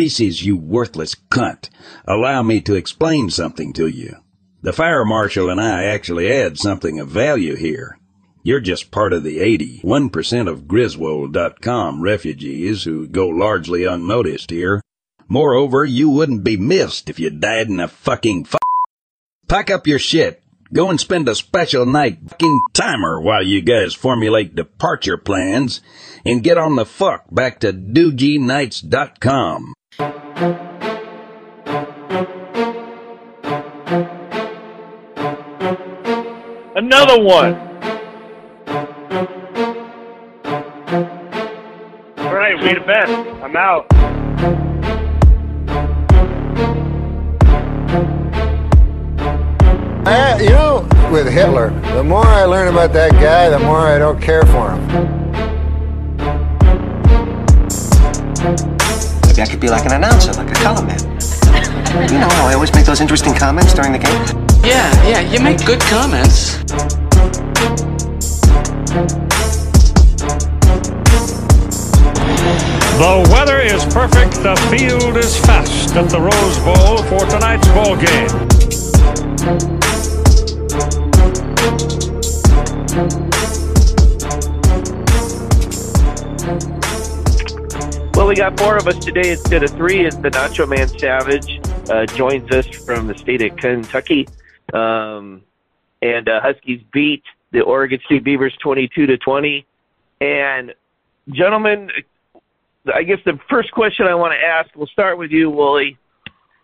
Species, you worthless cunt. Allow me to explain something to you. The fire marshal and I actually add something of value here. You're just part of the 81% of Griswold.com refugees who go largely unnoticed here. Moreover, you wouldn't be missed if you died in a fucking f- Pack up your shit. Go and spend a special night fucking timer while you guys formulate departure plans and get on the fuck back to doogienights.com. Another one. All right, we the best. I'm out. You know, with Hitler, the more I learn about that guy, the more I don't care for him. Maybe I could be like an announcer, like a color man. You know how I always make those interesting comments during the game? Yeah, yeah, you make good comments. The weather is perfect, the field is fast at the Rose Bowl for tonight's ball game. Well, we got four of us today instead of three. As the Nacho Man Savage uh, joins us from the state of Kentucky, um, and uh, Huskies beat the Oregon State Beavers twenty-two to twenty. And gentlemen, I guess the first question I want to ask, we'll start with you, Wooly.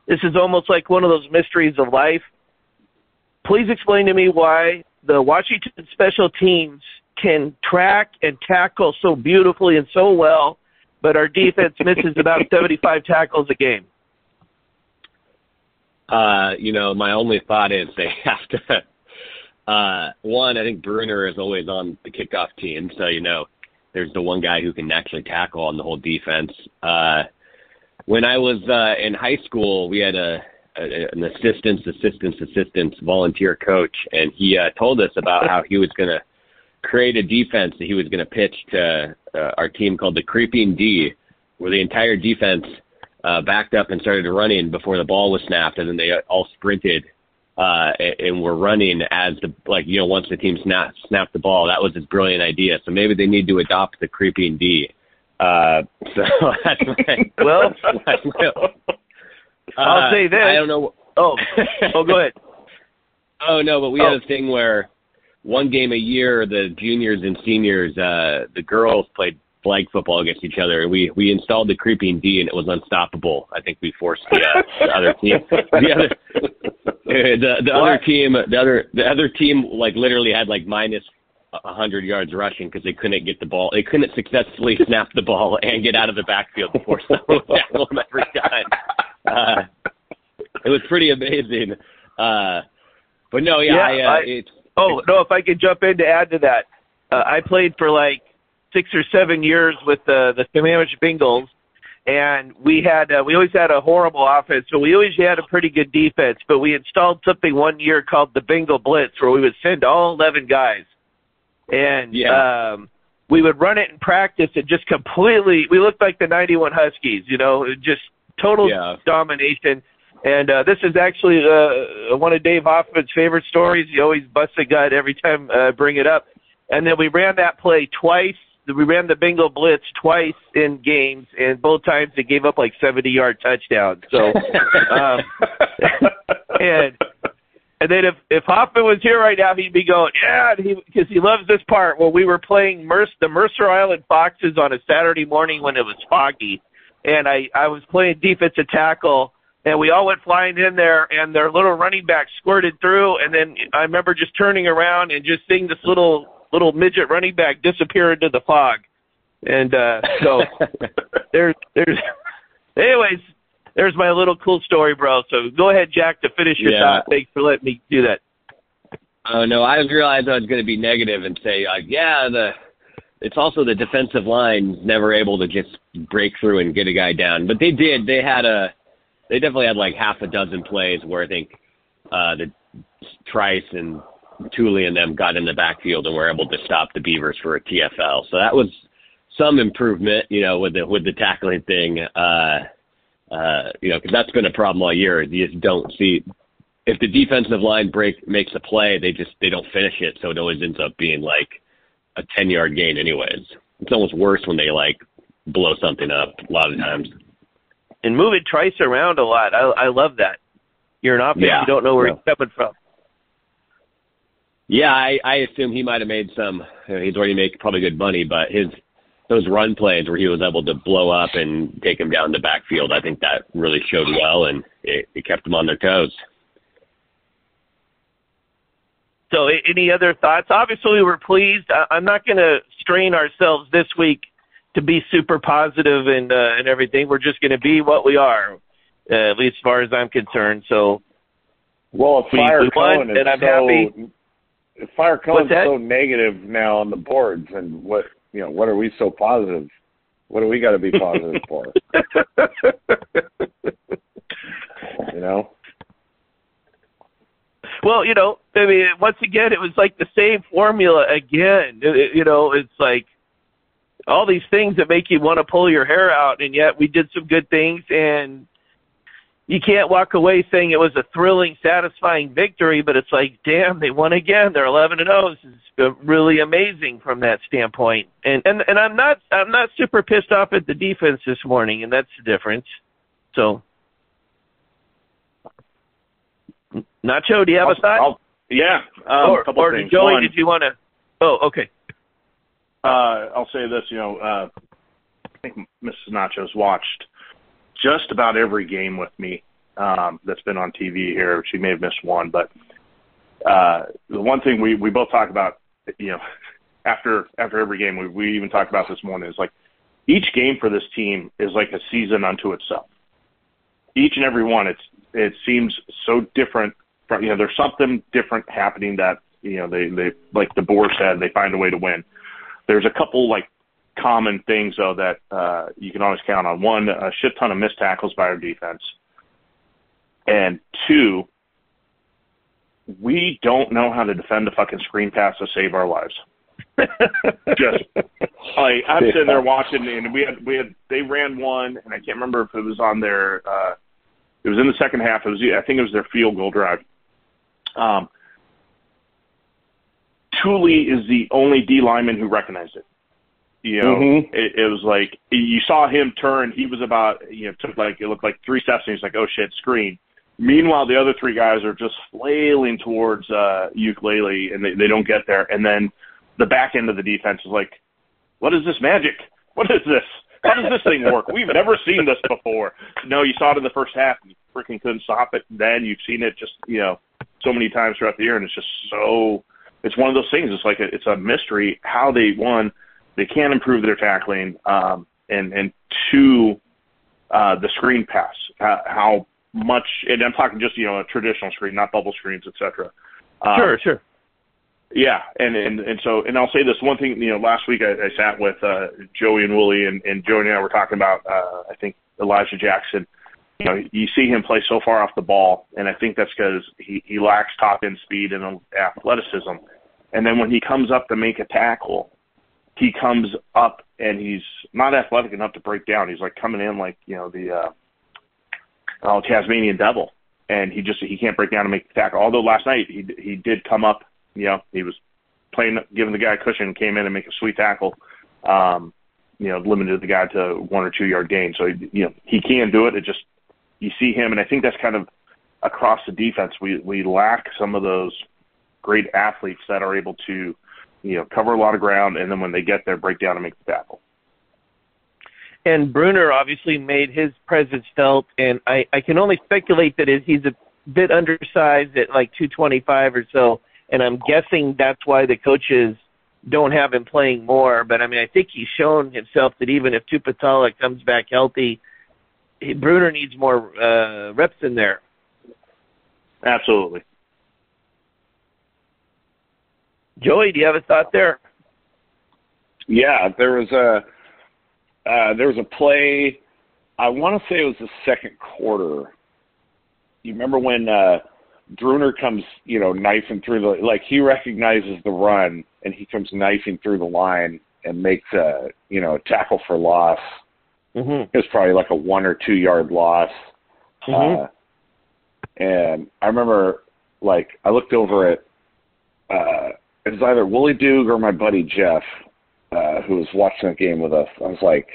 This is almost like one of those mysteries of life. Please explain to me why the Washington special teams can track and tackle so beautifully and so well, but our defense misses about 75 tackles a game. Uh, you know, my only thought is they have to. Uh, one, I think Bruener is always on the kickoff team, so you know, there's the one guy who can actually tackle on the whole defense. Uh, when I was uh, in high school, we had a, a an assistance, assistance, assistance volunteer coach, and he uh, told us about how he was going to create a defense that he was going to pitch to uh, our team called the Creeping D, where the entire defense uh, backed up and started running before the ball was snapped, and then they all sprinted uh, and, were running as the like you know once the team snapped snapped the ball. That was his brilliant idea. So maybe they need to adopt the Creeping D. Uh, so that's my, Well, that's my- I'll uh, say this. I don't know. Oh, oh, go ahead. Oh no, but we Oh. had a thing where one game a year the juniors and seniors, uh, the girls played flag football against each other. We we installed the creeping D and it was unstoppable. I think we forced the, uh, the other team. The other the the other team the other the other team like literally had like minus a hundred yards rushing because they couldn't get the ball. They couldn't successfully snap the ball and get out of the backfield before someone them every time. Uh, it was pretty amazing. Uh, but no, yeah, Yeah, I, uh, I- it's Oh no, if I could jump in to add to that, uh, I played for like six or seven years with the the Sammamish Bengals, and we had uh, we always had a horrible offense, so we always had a pretty good defense. But we installed something one year called the Bengal Blitz, where we would send all eleven guys, and Yeah. um, we would run it in practice and just completely. We looked like the '91 Huskies, you know, just total Yeah. domination. And uh, this is actually uh, one of Dave Hoffman's favorite stories. He always busts a gut every time uh, I bring it up. And then we ran that play twice. We ran the Bengal blitz twice in games, and both times it gave up like 70 yard touchdowns. So, um, and and then if if Hoffman was here right now, he'd be going, yeah, and he because he loves this part. Well, we were playing Merc- the Mercer Island Foxes on a Saturday morning when it was foggy, and I I was playing defensive tackle, and we all went flying in there, and their little running back squirted through, and then I remember just turning around and just seeing this little little midget running back disappear into the fog, and uh so there's there's anyways there's my little cool story, bro. So go ahead, Jack, to finish your Yeah. thought. Thanks for letting me do that. Oh no, I realized I was going to be negative and say, like, yeah, the it's also the defensive line never able to just break through and get a guy down, but they did. They had a, they definitely had like half a dozen plays where I think uh, the Trice and Tuli and them got in the backfield and were able to stop the Beavers for a TFL. So that was some improvement, you know, with the with the tackling thing. Uh, Uh, you know, because that's been a problem all year. You just don't see if the defensive line break makes a play, they just they don't finish it, so it always ends up being like a ten yard gain, anyways. It's almost worse when they like blow something up a lot of times. And moving Trice around a lot. I I love that. You're an offense, Yeah. you don't know where Yeah. he's coming from. Yeah, I, I assume he might have made some. You know, he's already made probably good money, but his those run plays where he was able to blow up and take him down the backfield, I think that really showed well, and it, it kept them on their toes. So, any other thoughts? Obviously, we're pleased. I'm not going to strain ourselves this week to be super positive and uh, and everything. We're just going to be what we are, uh, at least as far as I'm concerned. So, Well, if We- Fire we won, Cohen is and I'm so, happy. if Fire Cohen's so negative now on the boards, and what you know, what are we so positive? What do we got to be positive for? You know, well, you know, I mean, once again, it was like the same formula again. It- it- you know, it's like all these things that make you want to pull your hair out, and yet we did some good things, and you can't walk away saying it was a thrilling, satisfying victory. But it's like, damn, they won again. They're eleven and zero. This is uh, really amazing from that standpoint. And and and I'm not I'm not super pissed off at the defense this morning, and that's the difference. So. Nacho, do you have a thought? I'll- yeah, um, or couple or things. Joey, One, did you want to? Oh, okay. Uh, I'll say this. You know, uh, I think Mrs. Nachos watched just about every game with me um, that's been on TV here. She may have missed one, but uh, the one thing we we both talk about, you know, after after every game, we we even talked about this morning is like each game for this team is like a season unto itself. Each and every one, it's it seems so different. From, you know, there's something different happening that you know they they like DeBoer said they find a way to win. There's a couple like common things though that uh, you can always count on. One, a shit ton of missed tackles by our defense, and two, we don't know how to defend a fucking screen pass to save our lives. Just like I'm sitting there watching, and we had we had they ran one, and I can't remember if it was on their. uh It was in the second half. It was I think it was their field goal drive. Um, Tuli is the only D lineman who recognized it. You know, Mhm. it, it was like you saw him turn. He was about you know took like it looked like three steps, and he's like, "Oh shit, screen." Meanwhile, the other three guys are just flailing towards uh, ukulele, and they, they don't get there. And then the back end of the defense is like, "What is this magic? What is this? How does this thing work? We've never seen this before." No, you saw it in the first half, and you freaking couldn't stop it. Then you've seen it just you know so many times throughout the year, and it's just so. It's one of those things. It's like a, it's a mystery how they one they can improve their tackling, um, and and two, uh, the screen pass, how, how much, and I'm talking just you know a traditional screen, not bubble screens, etc. Um, sure, sure. Yeah, and and and so, and I'll say this one thing. You know, last week I, I sat with uh, Joey and Willie, and, and Joey and I were talking about. Uh, I think Elijah Jackson. You know, you see him play so far off the ball, and I think that's because he he lacks top end speed and athleticism. And then when he comes up to make a tackle, he comes up and he's not athletic enough to break down. He's like coming in like you know the uh, oh Tasmanian devil, and he just he can't break down and make the tackle. Although last night he he did come up, you know, he was playing giving the guy a cushion, came in and make a sweet tackle. Um, you know, limited the guy to one or two yard gain. So you know he can do it. It just you see him, and I think that's kind of across the defense. We we lack some of those great athletes that are able to you know cover a lot of ground, and then when they get there, break down and make the tackle. And Bruener obviously made his presence felt, and I, I can only speculate that he's a bit undersized at like 225 or so, and I'm guessing that's why the coaches don't have him playing more. But I mean, I think he's shown himself that even if Tuputala comes back healthy, he, Bruener needs more uh, reps in there. Absolutely. Joey, do you have a thought there? Yeah, there was a uh, there was a play. I want to say it was the second quarter. You remember when uh, Bruener comes, you know, knifing through the like he recognizes the run and he comes knifing through the line and makes a you know a tackle for loss Mm-hmm. It was probably like a one or two yard loss. Mhm. Uh, and I remember, like, I looked over at uh, it was either Willie Doog or my buddy Jeff, uh, who was watching the game with us. I was like,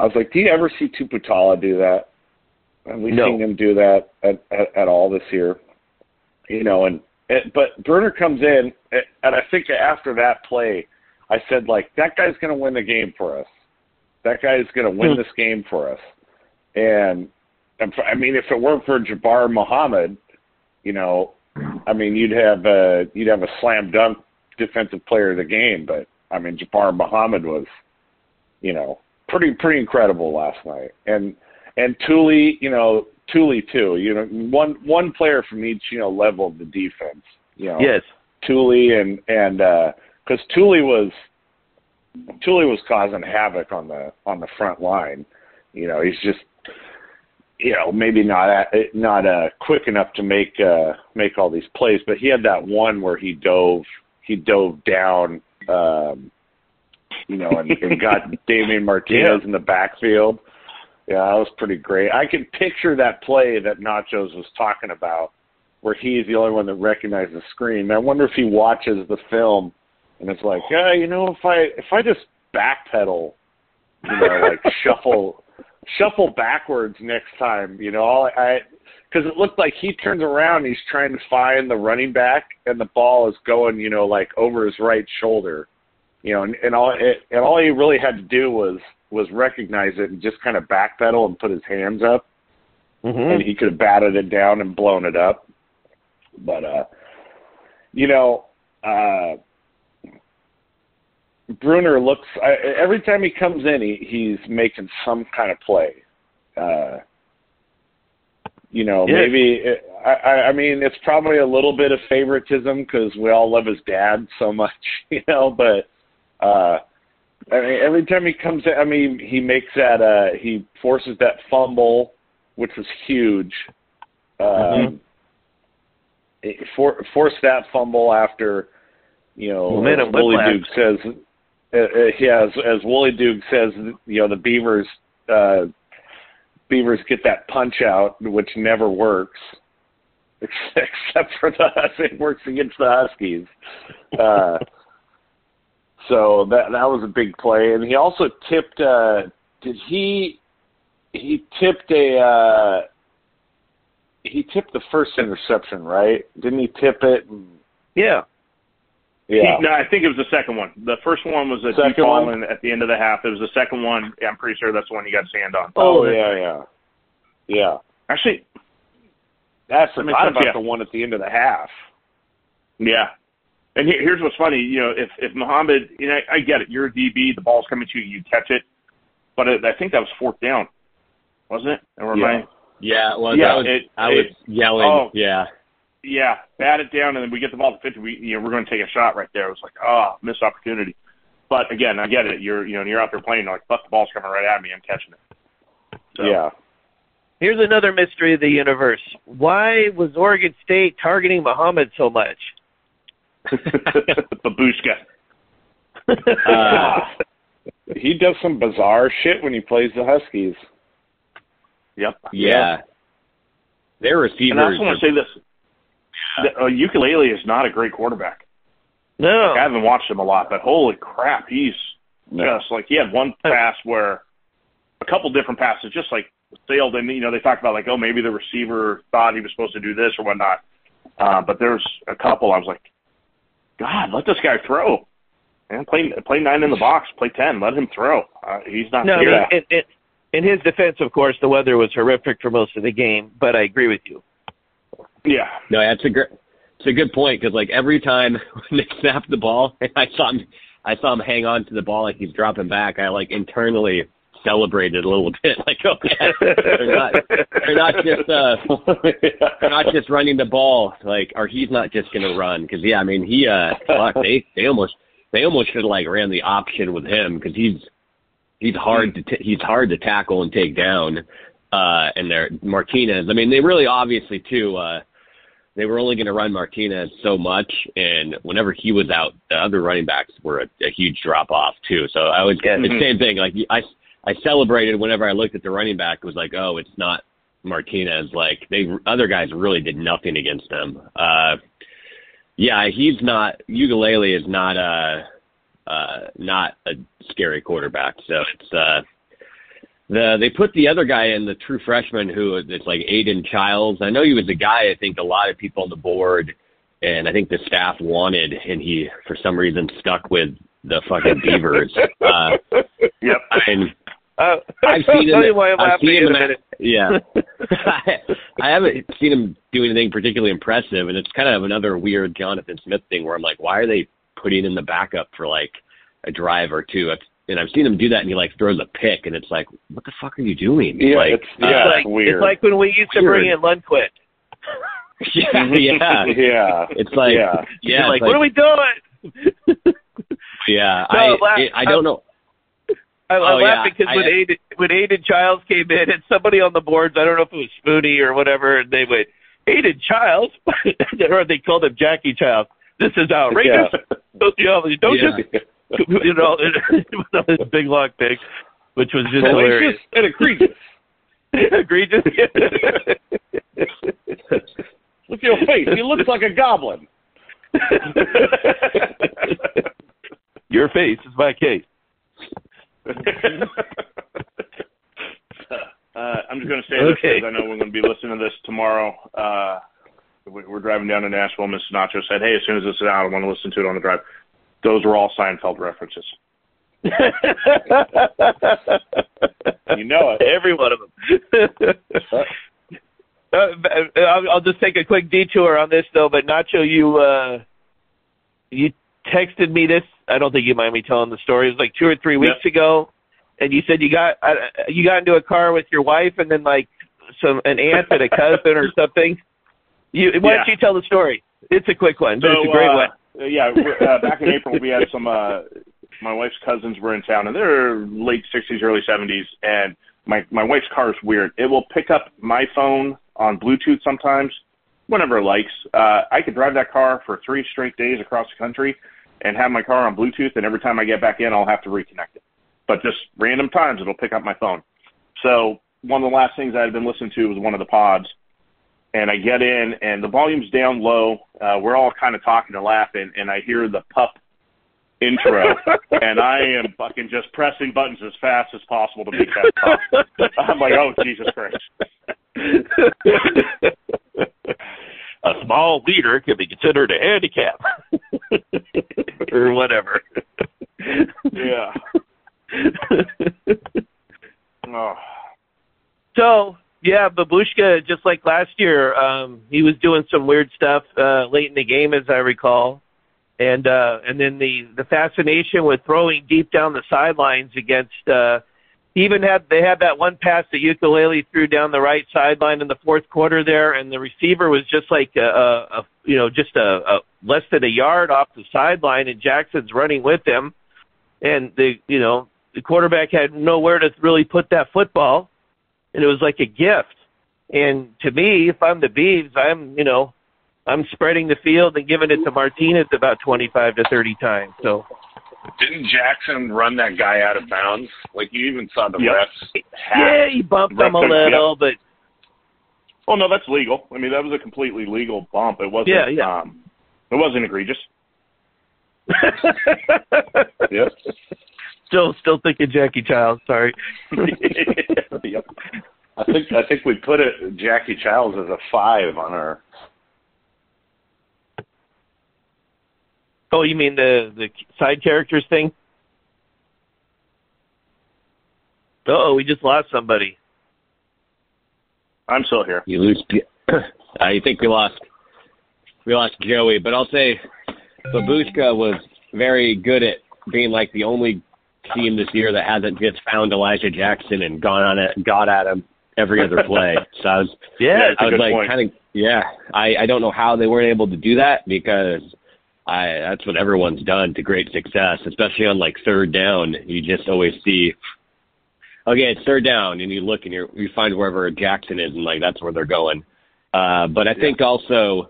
I was like, do you ever see Tuputala do that? Have we No. seen him do that at, at, at all this year? You know, and it, but Bruener comes in, and I think after that play, I said like that guy's going to win the game for us. That guy is going to win Hmm. this game for us. And, I mean, if it weren't for Jabbar Muhammad, you know, I mean, you'd have a you'd have a slam dunk defensive player of the game. But I mean, Jabbar Muhammad was, you know, pretty pretty incredible last night. And and Tuli, you know, Tuli too. You know, one one player from each you know level of the defense. You know, Yes. Tuli and and because Tuli was Tuli was causing havoc on the on the front line. You know, he's just you know maybe not not uh, quick enough to make uh, make all these plays, but he had that one where he dove he dove down. Um, you know, and, and got Damien Martinez Yeah. in the backfield. Yeah, that was pretty great. I can picture that play that Nachos was talking about, where he's the only one that recognized the screen. I wonder if he watches the film and it's like, yeah, you know, if I if I just backpedal, you know, like shuffle shuffle backwards next time, you know, all I because it looked like he turns around, he's trying to find the running back, and the ball is going, you know, like over his right shoulder, you know, and, and all it, and all he really had to do was was recognize it and just kind of backpedal and put his hands up, Mm-hmm. and he could have batted it down and blown it up. But uh, you know, uh, Bruener looks I, every time he comes in, he, he's making some kind of play. Uh, you know, Yes. maybe it, I, I I mean it's probably a little bit of favoritism because we all love his dad so much, you know. But uh, I mean, every time he comes in, I mean, he makes that uh, he forces that fumble, which was huge. Um, Mhm. it for, forced that fumble after, you know, as Wooly whiplash. Duke says, uh, uh, yeah, as, as Wooly Duke says, you know, the Beavers, uh, Beavers get that punch out, which never works, except for the it works against the Huskies. Uh, so that that was a big play, and he also tipped. Uh, did he? He tipped a. Uh, he tipped the first interception, right? Didn't he tip it? Yeah. Yeah. He, no, I think it was the second one. The first one was a Second deep ball one? in at the end of the half. It was the second one. Yeah, I'm pretty sure that's the one you got sand on. Oh, that's yeah, yeah, yeah. Actually, That's That makes about yeah. the one at the end of the half. Yeah. And here, here's what's funny. You know, if if Muhammad, you know, I get it. You're a DB. The ball's coming to you. You catch it. But it, I think that was fourth down, wasn't it? Or am Yeah. I? Yeah, well, Yeah, that was, it- I was it- yelling. oh. Yeah. Yeah, bat it down, and then we get the ball to 50. We, you know, we're going to take a shot right there. It was like, oh, missed opportunity. But again, I get it. You're, you know, you're out there playing. You're like, fuck, the ball's coming right at me. I'm catching it. So, Yeah. Here's another mystery of the universe. Why was Oregon State targeting Muhammad so much? Babushka. Uh, He does some bizarre shit when he plays the Huskies. Yep. yeah. Their receivers. And I also want to say this: the, uh, Ukulele is not a great quarterback. No. I haven't watched him a lot, but holy crap, he's No. just like he had one pass where a couple different passes just like sailed, and you know they talked about like, oh, maybe the receiver thought he was supposed to do this or whatnot. Uh, but there's a couple I was like, God, let this guy throw. And play play nine in the box, play ten, let him throw. Uh, he's not No, I there. mean, it, it, in his defense, of course, the weather was horrific for most of the game, but I agree with you. Yeah, No, that's a great. It's a good point because like every time when they snapped the ball, I saw him. I saw him hang on to the ball like he's dropping back. I like internally celebrated a little bit, like okay, they're not they're not just uh they're not just running the ball like or he's not just gonna run because yeah, I mean he uh fuck they they almost they almost should have like ran the option with him because he's he's hard to t- he's hard to tackle and take down. Uh, and they're Martinez. I mean, they really obviously too. Uh, they were only going to run Martinez so much, and whenever he was out, the other running backs were a, a huge drop off too. So I would Yeah. the same thing. Like I, I celebrated whenever I looked at the running back. It was like, oh, it's not Martinez. Like they other guys really did nothing against him. Uh, yeah, he's not. Ukulele is not a uh, not a scary quarterback. So it's uh, the they put the other guy in the true freshman who it's like Aidan Chiles. I know he was a guy I think a lot of people on the board and I think the staff wanted, and he for some reason stuck with the fucking Beavers. uh, Yep. and Uh, I've seen him. I'm I've seen in him. a minute. Yeah, I, I haven't seen him do anything particularly impressive, and it's kind of another weird Jonathan Smith thing where I'm like, why are they putting in the backup for like a drive or two? And I've seen him do that, and he like throws a pick, and it's like, what the fuck are you doing? Yeah, like, it's- yeah. it's like weird. it's like when we used to bring in Lundquist. yeah, yeah. yeah. It's like, Yeah. yeah, You're like, what are we doing? Yeah, No, I, la- I don't know. I, I Oh, laugh yeah, because when I- Aiden when Aidan Chiles came in and somebody on the boards, I don't know if it was Spoony or whatever, and they went Aidan Chiles, or they called him Jackie Chiles. This is outrageous. Yeah. Don't, you know, don't Yeah. just you know this big long thing, which was just hilarious. And egregious. Egregious. Look at your face. He looks like a goblin. Your face is my case. Uh, I'm just going to say this because I know we're going to be listening to this tomorrow. Uh, we- we're driving down to Nashville. Mrs. Nacho said, "Hey, as soon as this is out, I want to listen to it on the drive." Those were all Seinfeld references. You know it. Every one of them. uh, I'll, I'll just take a quick detour on this though. But Nacho, you uh, you texted me this. I don't think you mind me telling the story. It was like two or three weeks ago, and you said you got uh, you got into a car with your wife and then like some an aunt and a cousin or something. You why don't you tell the story? It's a quick one, but So, it's a great uh, one. Yeah, uh, back in April, we had some. Uh, my wife's cousins were in town, and they're late '60s, early '70s. And my my wife's car is weird. It will pick up my phone on Bluetooth sometimes, whenever it likes. Uh, I could drive that car for three straight days across the country, and have my car on Bluetooth. And every time I get back in, I'll have to reconnect it. But just random times, it'll pick up my phone. So one of the last things I had been listening to was one of the pods, and I get in and the volume's down low. Uh, we're all kind of talking and laughing, and I hear the pup intro, and I am fucking just pressing buttons as fast as possible to make that pop. I'm like, oh Jesus Christ! a small leader can be considered a handicap, or whatever. Yeah. Oh. So yeah, Babushka, just like last year, um, he was doing some weird stuff uh, late in the game, as I recall, and uh, and then the the fascination with throwing deep down the sidelines against. Uh, he even had they had that one pass that ukulele threw down the right sideline in the fourth quarter there, and the receiver was just like a, a, a you know just a, a less than a yard off the sideline, and Jackson's running with him, and the you know the quarterback had nowhere to really put that football and it was like a gift. And to me, if I'm the Beavs, I'm you know, I'm spreading the field and giving it to Martinez about 25 to 30 times. So Didn't Jackson run that guy out of bounds? Like you even saw the Yep. refs. yeah, he bumped him a Right, yeah. little, but Oh no, that's legal. I mean, that was a completely legal bump. It wasn't. Yeah, yeah. Um, it wasn't egregious. Yep. Still still thinking Jackie Child. Sorry. yep. I think I think we put it Jackie Chiles as a five on our. Oh, you mean the the side characters thing? Oh, we just lost somebody. I'm still here. You lose. I think we lost. We lost Joey, but I'll say Babushka was very good at being like the only team this year that hasn't just found Elijah Jackson and gone on it, got at him every other play. So I was, Yeah, I was like kind of, yeah. I I don't know how they weren't able to do that because I that's what everyone's done to great success, especially on like third down. You just always see okay, it's third down, and you look and you you find wherever Jackson is, and like that's where they're going. Uh, but I think also,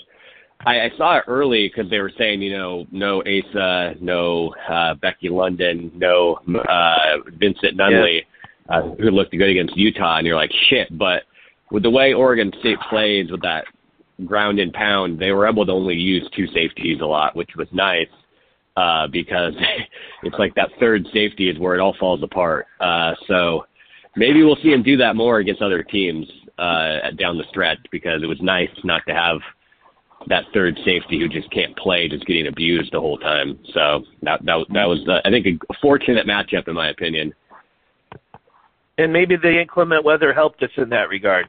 I, I saw it early because they were saying, you know, no Asa, no uh, Becky London, no uh, Vincent Nunley. uh, who looked good against Utah, and you're like, shit. But with the way Oregon State plays with that ground and pound, they were able to only use two safeties a lot, which was nice uh, because it's like that third safety is where it all falls apart. Uh, so maybe we'll see him do that more against other teams uh, down the stretch because it was nice not to have that third safety who just can't play, just getting abused the whole time. So that that, that was, uh, I think, a fortunate matchup in my opinion. And maybe the inclement weather helped us in that regard.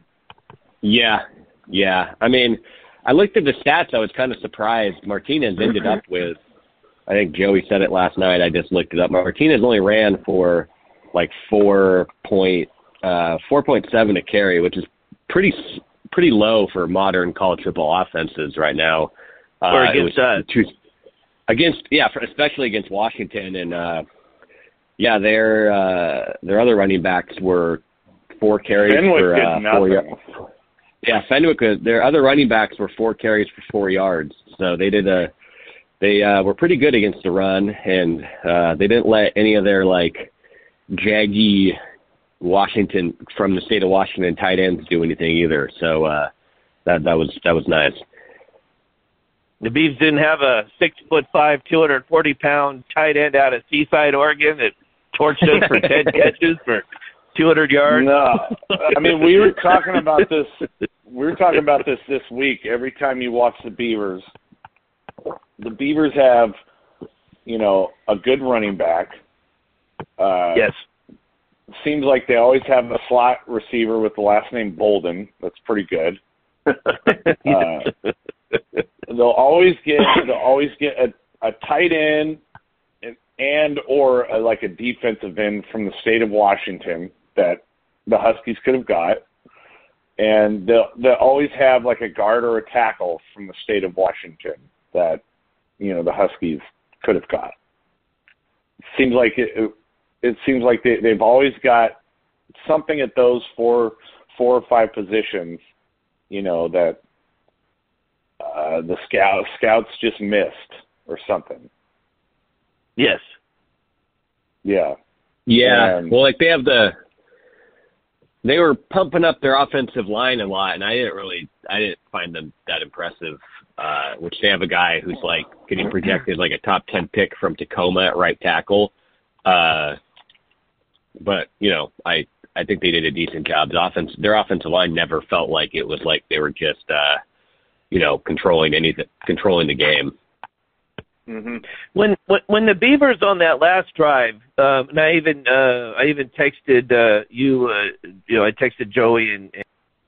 Yeah, yeah. I mean, I looked at the stats. I was kind of surprised. Martinez ended up with, I think Joey said it last night. I just looked it up. Martinez only ran for like four point uh, four point seven a carry, which is pretty pretty low for modern college football offenses right now. Uh, or against uh, two, against yeah, especially against Washington and uh, yeah, their uh, their other running backs were four carries Fenwick for uh, four yards. Yeah, Fenwick. uh, Their other running backs were four carries for four yards, so they did a. They uh, were pretty good against the run, and uh, they didn't let any of their like jaggy Washington from the state of Washington tight ends do anything either. So uh, that that was that was nice. The Beavs didn't have a six foot five, two hundred forty pound tight end out of Seaside, Oregon that torched us for ten catches for two hundred yards. No, I mean we were talking about this. We were talking about this this week. Every time you watch the Beavers, the Beavers have, you know, a good running back. Uh, Yes. Seems like they always have a slot receiver with the last name Bolden. That's pretty good. Uh, they'll always get they'll always get a, a tight end and, and or a, like a defensive end from the state of Washington that the Huskies could have got, and they'll they'll always have like a guard or a tackle from the state of Washington that you know the Huskies could have got. Seems like it. it it seems like they, they've always got something at those four four or five positions, you know, that uh, the scout scouts just missed or something. Yes. Yeah. Yeah. And- well, like they have the they were pumping up their offensive line a lot, and I didn't really I didn't find them that impressive. Uh, which they have a guy who's like getting projected like a top ten pick from Tacoma at right tackle. Uh, but you know, I I think they did a decent job. The offense, their offensive line never felt like it was like they were just uh, you know controlling anything, controlling the game. hmm When when when the Beavers on that last drive, um, and I even uh, I even texted uh, you, uh, you know, I texted Joey and, and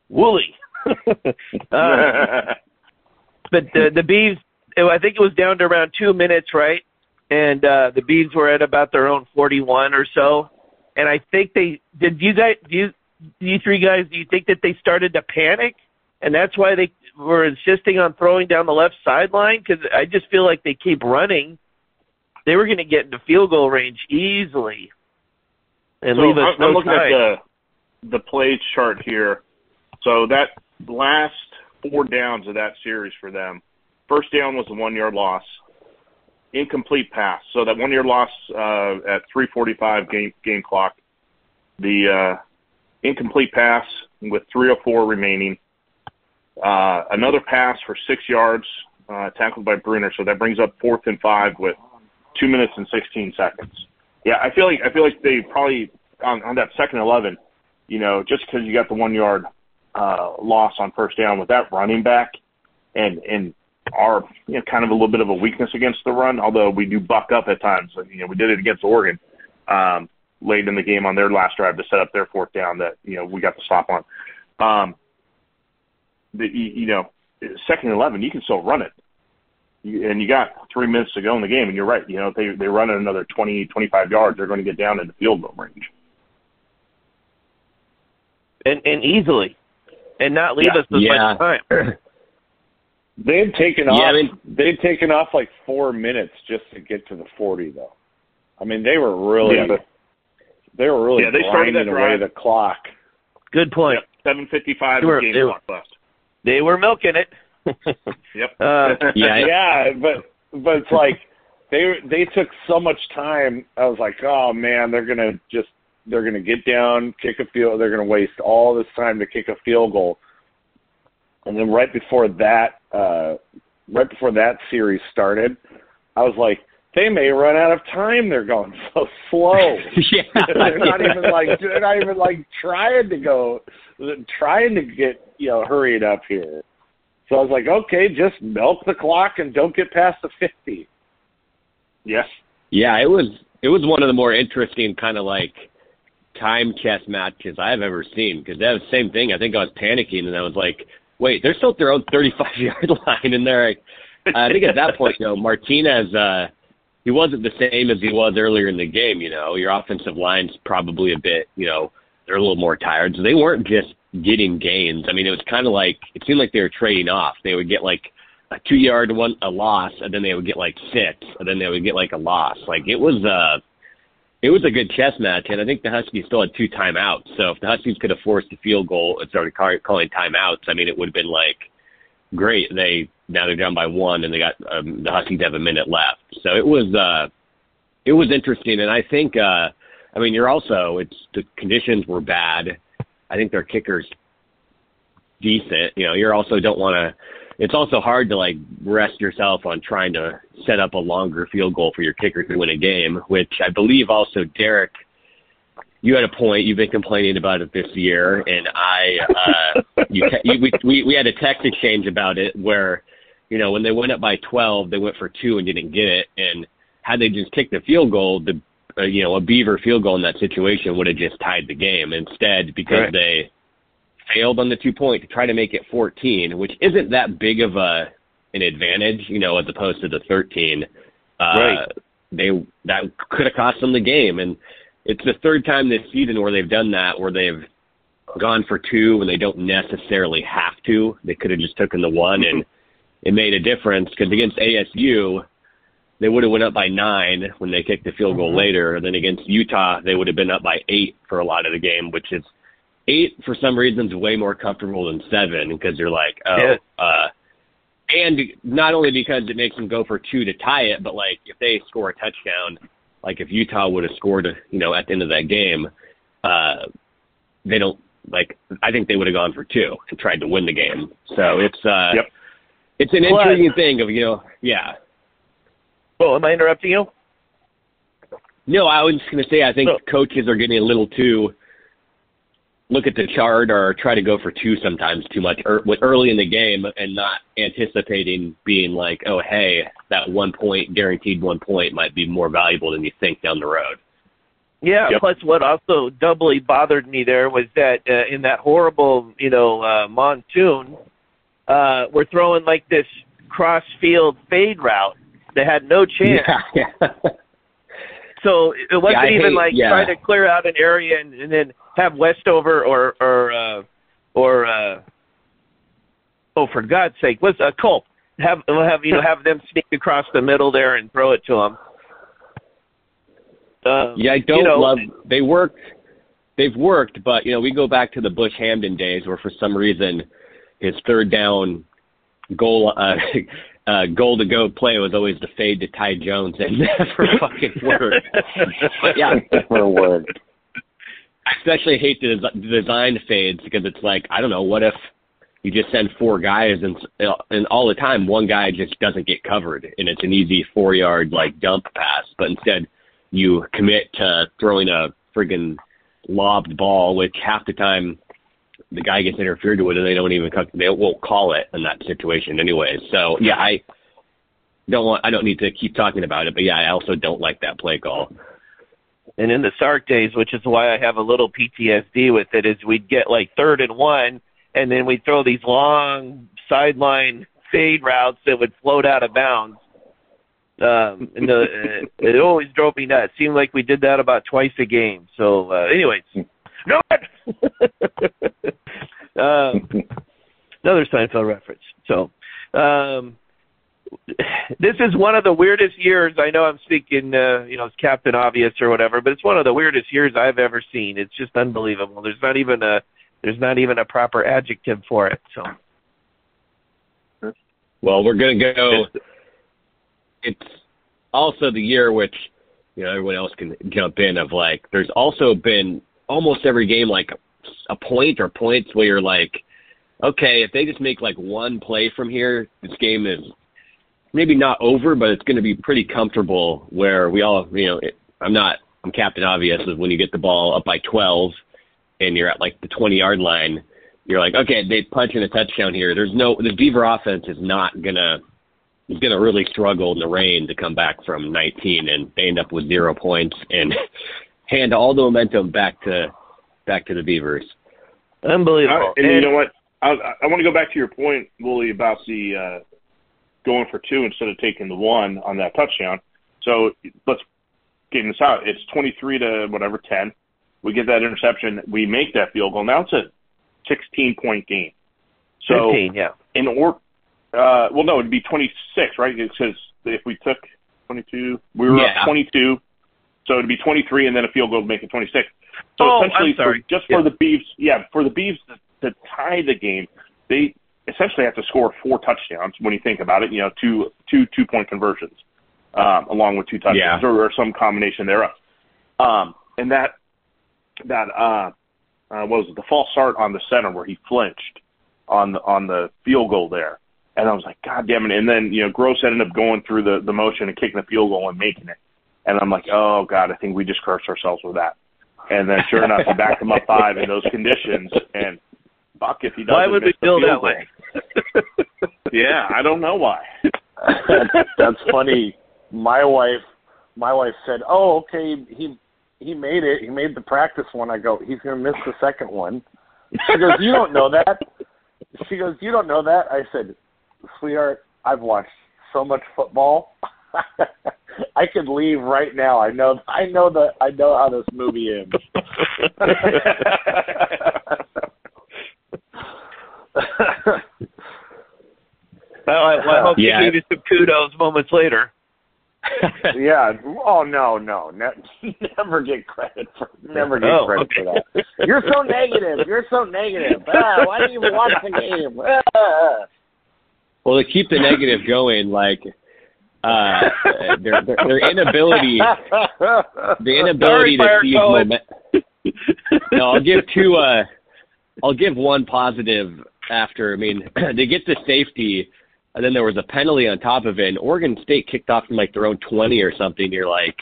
Wooly. uh, but the the Beavs, I think it was down to around two minutes, right? And uh, the Beavs were at about their own forty-one or so. And I think they did. You guys, do you, you three guys, do you think that they started to panic, and that's why they were insisting on throwing down the left sideline? Because I just feel like they keep running. They were going to get into field goal range easily, and so leave us I'm, no I'm looking time. at the the play chart here. So that last four downs of that series for them, first down was a one yard loss, incomplete pass. So that one yard loss uh, at 3:45 game game clock, the uh, incomplete pass with 3:04 remaining, uh, another pass for six yards uh, tackled by Bruener. So that brings up fourth and five with two minutes and 16 seconds. Yeah, I feel like I feel like they probably on, on that second eleven, you know, just because you got the one yard uh, loss on first down with that running back, and and our you know kind of a little bit of a weakness against the run, although we do buck up at times. You know, we did it against Oregon um, late in the game on their last drive to set up their fourth down that you know we got the stop on. Um, the you, you know second and eleven, you can still run it you, and you got three minutes to go in the game, and you're right. You know, if they they run it another 20, 25 yards, they're going to get down in the field goal range. and and easily, and not leave Yeah. us with Yeah. much time. They had taken Yeah, off. I mean- they had taken off like four minutes just to get to the forty, though. I mean, they were really, Yeah, but- they were really Yeah, they started grinding that away drive. the clock. Good point. Yep, seven fifty five They were- game they were- clock left. They were milking it. Yep. Uh, Yeah, yeah, but but it's like they they took so much time. I was like, oh man, they're gonna just they're going to get down, kick a field. They're going to waste all this time to kick a field goal. And then right before that, uh, right before that series started, I was like, they may run out of time. They're going so slow. yeah, they're not even like they're not even like trying to go, trying to get you know hurried up here. So I was like, okay, just milk the clock and don't get past the fifty. Yes. Yeah, it was it was one of the more interesting kind of like time chess matches I've ever seen because that was the same thing. I think I was panicking and I was like, wait, they're still at their own 35 yard line and they're like, I think at that point, you know, Martinez, uh, he wasn't the same as he was earlier in the game. You know, your offensive line's probably a bit, you know, they're a little more tired. So they weren't just getting gains. I mean, it was kind of like it seemed like they were trading off. They would get like a two yard one a loss, and then they would get like six, and then they would get like a loss. Like it was uh it was a good chess match, and I think the Huskies still had two timeouts. So if the Huskies could have forced a field goal and started call, calling timeouts, I mean, it would have been like great. They now they're down by one, and they got um, the Huskies have a minute left. So it was uh, it was interesting, and I think uh, I mean you're also it's the conditions were bad. I think their kickers decent. You know, you're also don't want to it's also hard to like rest yourself on trying to set up a longer field goal for your kicker to win a game, which I believe also Derek, you had a point. You've been complaining about it this year, and I, uh, you, you we, we we had a text exchange about it where, you know, when they went up by 12, they went for two and didn't get it, and had they just kicked the field goal, the uh, you know a Beaver field goal in that situation would have just tied the game. Instead, because Right. they failed on the two point to try to make it 14, which isn't that big of a an advantage, you know, as opposed to the 13. Uh, Right. They that could have cost them the game, and it's the third time this season where they've done that, where they've gone for two when they don't necessarily have to. They could have just taken the one, and it made a difference because against ASU. They would have went up by nine when they kicked the field goal later. And then against Utah, they would have been up by eight for a lot of the game, which is eight for some reason is way more comfortable than seven because you're like, oh, Yeah. uh, and not only because it makes them go for two to tie it, but like if they score a touchdown, like if Utah would have scored, you know, at the end of that game, uh, they don't like. I think they would have gone for two and tried to win the game. So it's uh, Yep. it's an Plus- intriguing thing of you know, yeah. Well, am I interrupting you? No, I was just going to say I think coaches are getting a little too look at the chart or try to go for two sometimes too much er, early in the game and not anticipating being like, oh hey, that one point guaranteed one point might be more valuable than you think down the road. Yeah. Yep. Plus, what also doubly bothered me there was that uh, in that horrible, you know, uh, monsoon, uh, we're throwing like this cross field fade route that had no chance. Yeah, yeah. So it wasn't I even hate- like yeah. trying to clear out an area and, and then have Westover or or uh, or uh, oh for God's sake, what's a uh, Culp have have you know have them sneak across the middle there and throw it to them. Um, Yeah, I don't you know, love. They worked. They've worked, but you know, we go back to the Bush Hamdan days where, for some reason, his third down goal, uh, uh, goal to go play was always the fade to Ty Jones, and never fucking worked. Yeah, a word. I especially hate the, des- the design fades because it's like I don't know, what if you just send four guys and and all the time one guy just doesn't get covered and it's an easy four yard like dump pass, but instead you commit to throwing a friggin' lobbed ball, which half the time the guy gets interfered with and they don't even they won't call it in that situation anyway. So yeah, I don't want I don't need to keep talking about it, but yeah, I also don't like that play call. and in the Sark days, which is why I have a little PTSD with it, is we'd get like third and one, and then we'd throw these long sideline fade routes that would float out of bounds. Um, and the, it always drove me nuts. It seemed like we did that about twice a game. So, uh, anyways, no. um, another Seinfeld reference. So, um, this is one of the weirdest years. I know I'm speaking, uh, you know, as Captain Obvious or whatever, but it's one of the weirdest years I've ever seen. It's just unbelievable. There's not even a there's not even a proper adjective for it. So Well, we're gonna go. It's also the year which, you know everyone else can jump in. Of like, there's also been almost every game like a point or points where you're like, okay, if they just make like one play from here, this game is maybe not over, but it's going to be pretty comfortable. Where we all, you know, it, I'm not, I'm Captain Obvious. Is when you get the ball up by 12 and you're at like the 20 yard line, you're like, okay, they punch in a touchdown here. There's no, the Beaver offense is not gonna, is gonna really struggle in the rain to come back from 19, and they end up with zero points and hand all the momentum back to, back to the Beavers. Unbelievable. Uh, and, you know what? I, I want to go back to your point, Wooly, about the uh, going for two instead of taking the one on that touchdown. So let's get this out. It's 23 to whatever 10. We get that interception. We make that field goal. Now it's a 16 point game. So 15, yeah. in or uh, well, no, it'd be 26, right? Because if we took 22, we were Yeah. up 22, so it'd be 23, and then a field goal would make it 26. So Oh, essentially. For, just Yeah. for the Beavs, yeah, for the Beavs to, to tie the game, they essentially have to score four touchdowns. When you think about it, you know, two two two point conversions, um, along with two touchdowns Yeah. or, or some combination thereof. Um, and that that uh, uh, what was it, the false start on the center where he flinched on the on the field goal there. And I was like, God damn it! And then you know, Gross ended up going through the the motion and kicking the field goal and making it. And I'm like, oh God, I think we just cursed ourselves with that. And then sure enough, he backed him up five in those conditions. And fuck if he doesn't. Why would we miss the feel that way? Yeah, I don't know why. that's, that's funny. My wife, my wife said, "Oh, okay, he he made it. He made the practice one." I go, "He's going to miss the second one." She goes, "You don't know that." She goes, "You don't know that." I said, "Sweetheart, I've watched so much football. I could leave right now. I know. I know the. I know how this movie ends." Well, I, well, I hope Yeah. you gave you some kudos moments later. yeah. Oh no, no, ne- never get credit for never get Oh, credit okay. for that. You're so negative. You're so negative. Ah, why do you even watch the game? Ah. Well, to keep the negative going, like uh, their, their their inability the inability to Sorry, seize Fire momentum. no, I'll give two. Uh, I'll give one positive after. I mean, they get the safety, and then there was a penalty on top of it. And Oregon State kicked off from like their own twenty or something. You're like,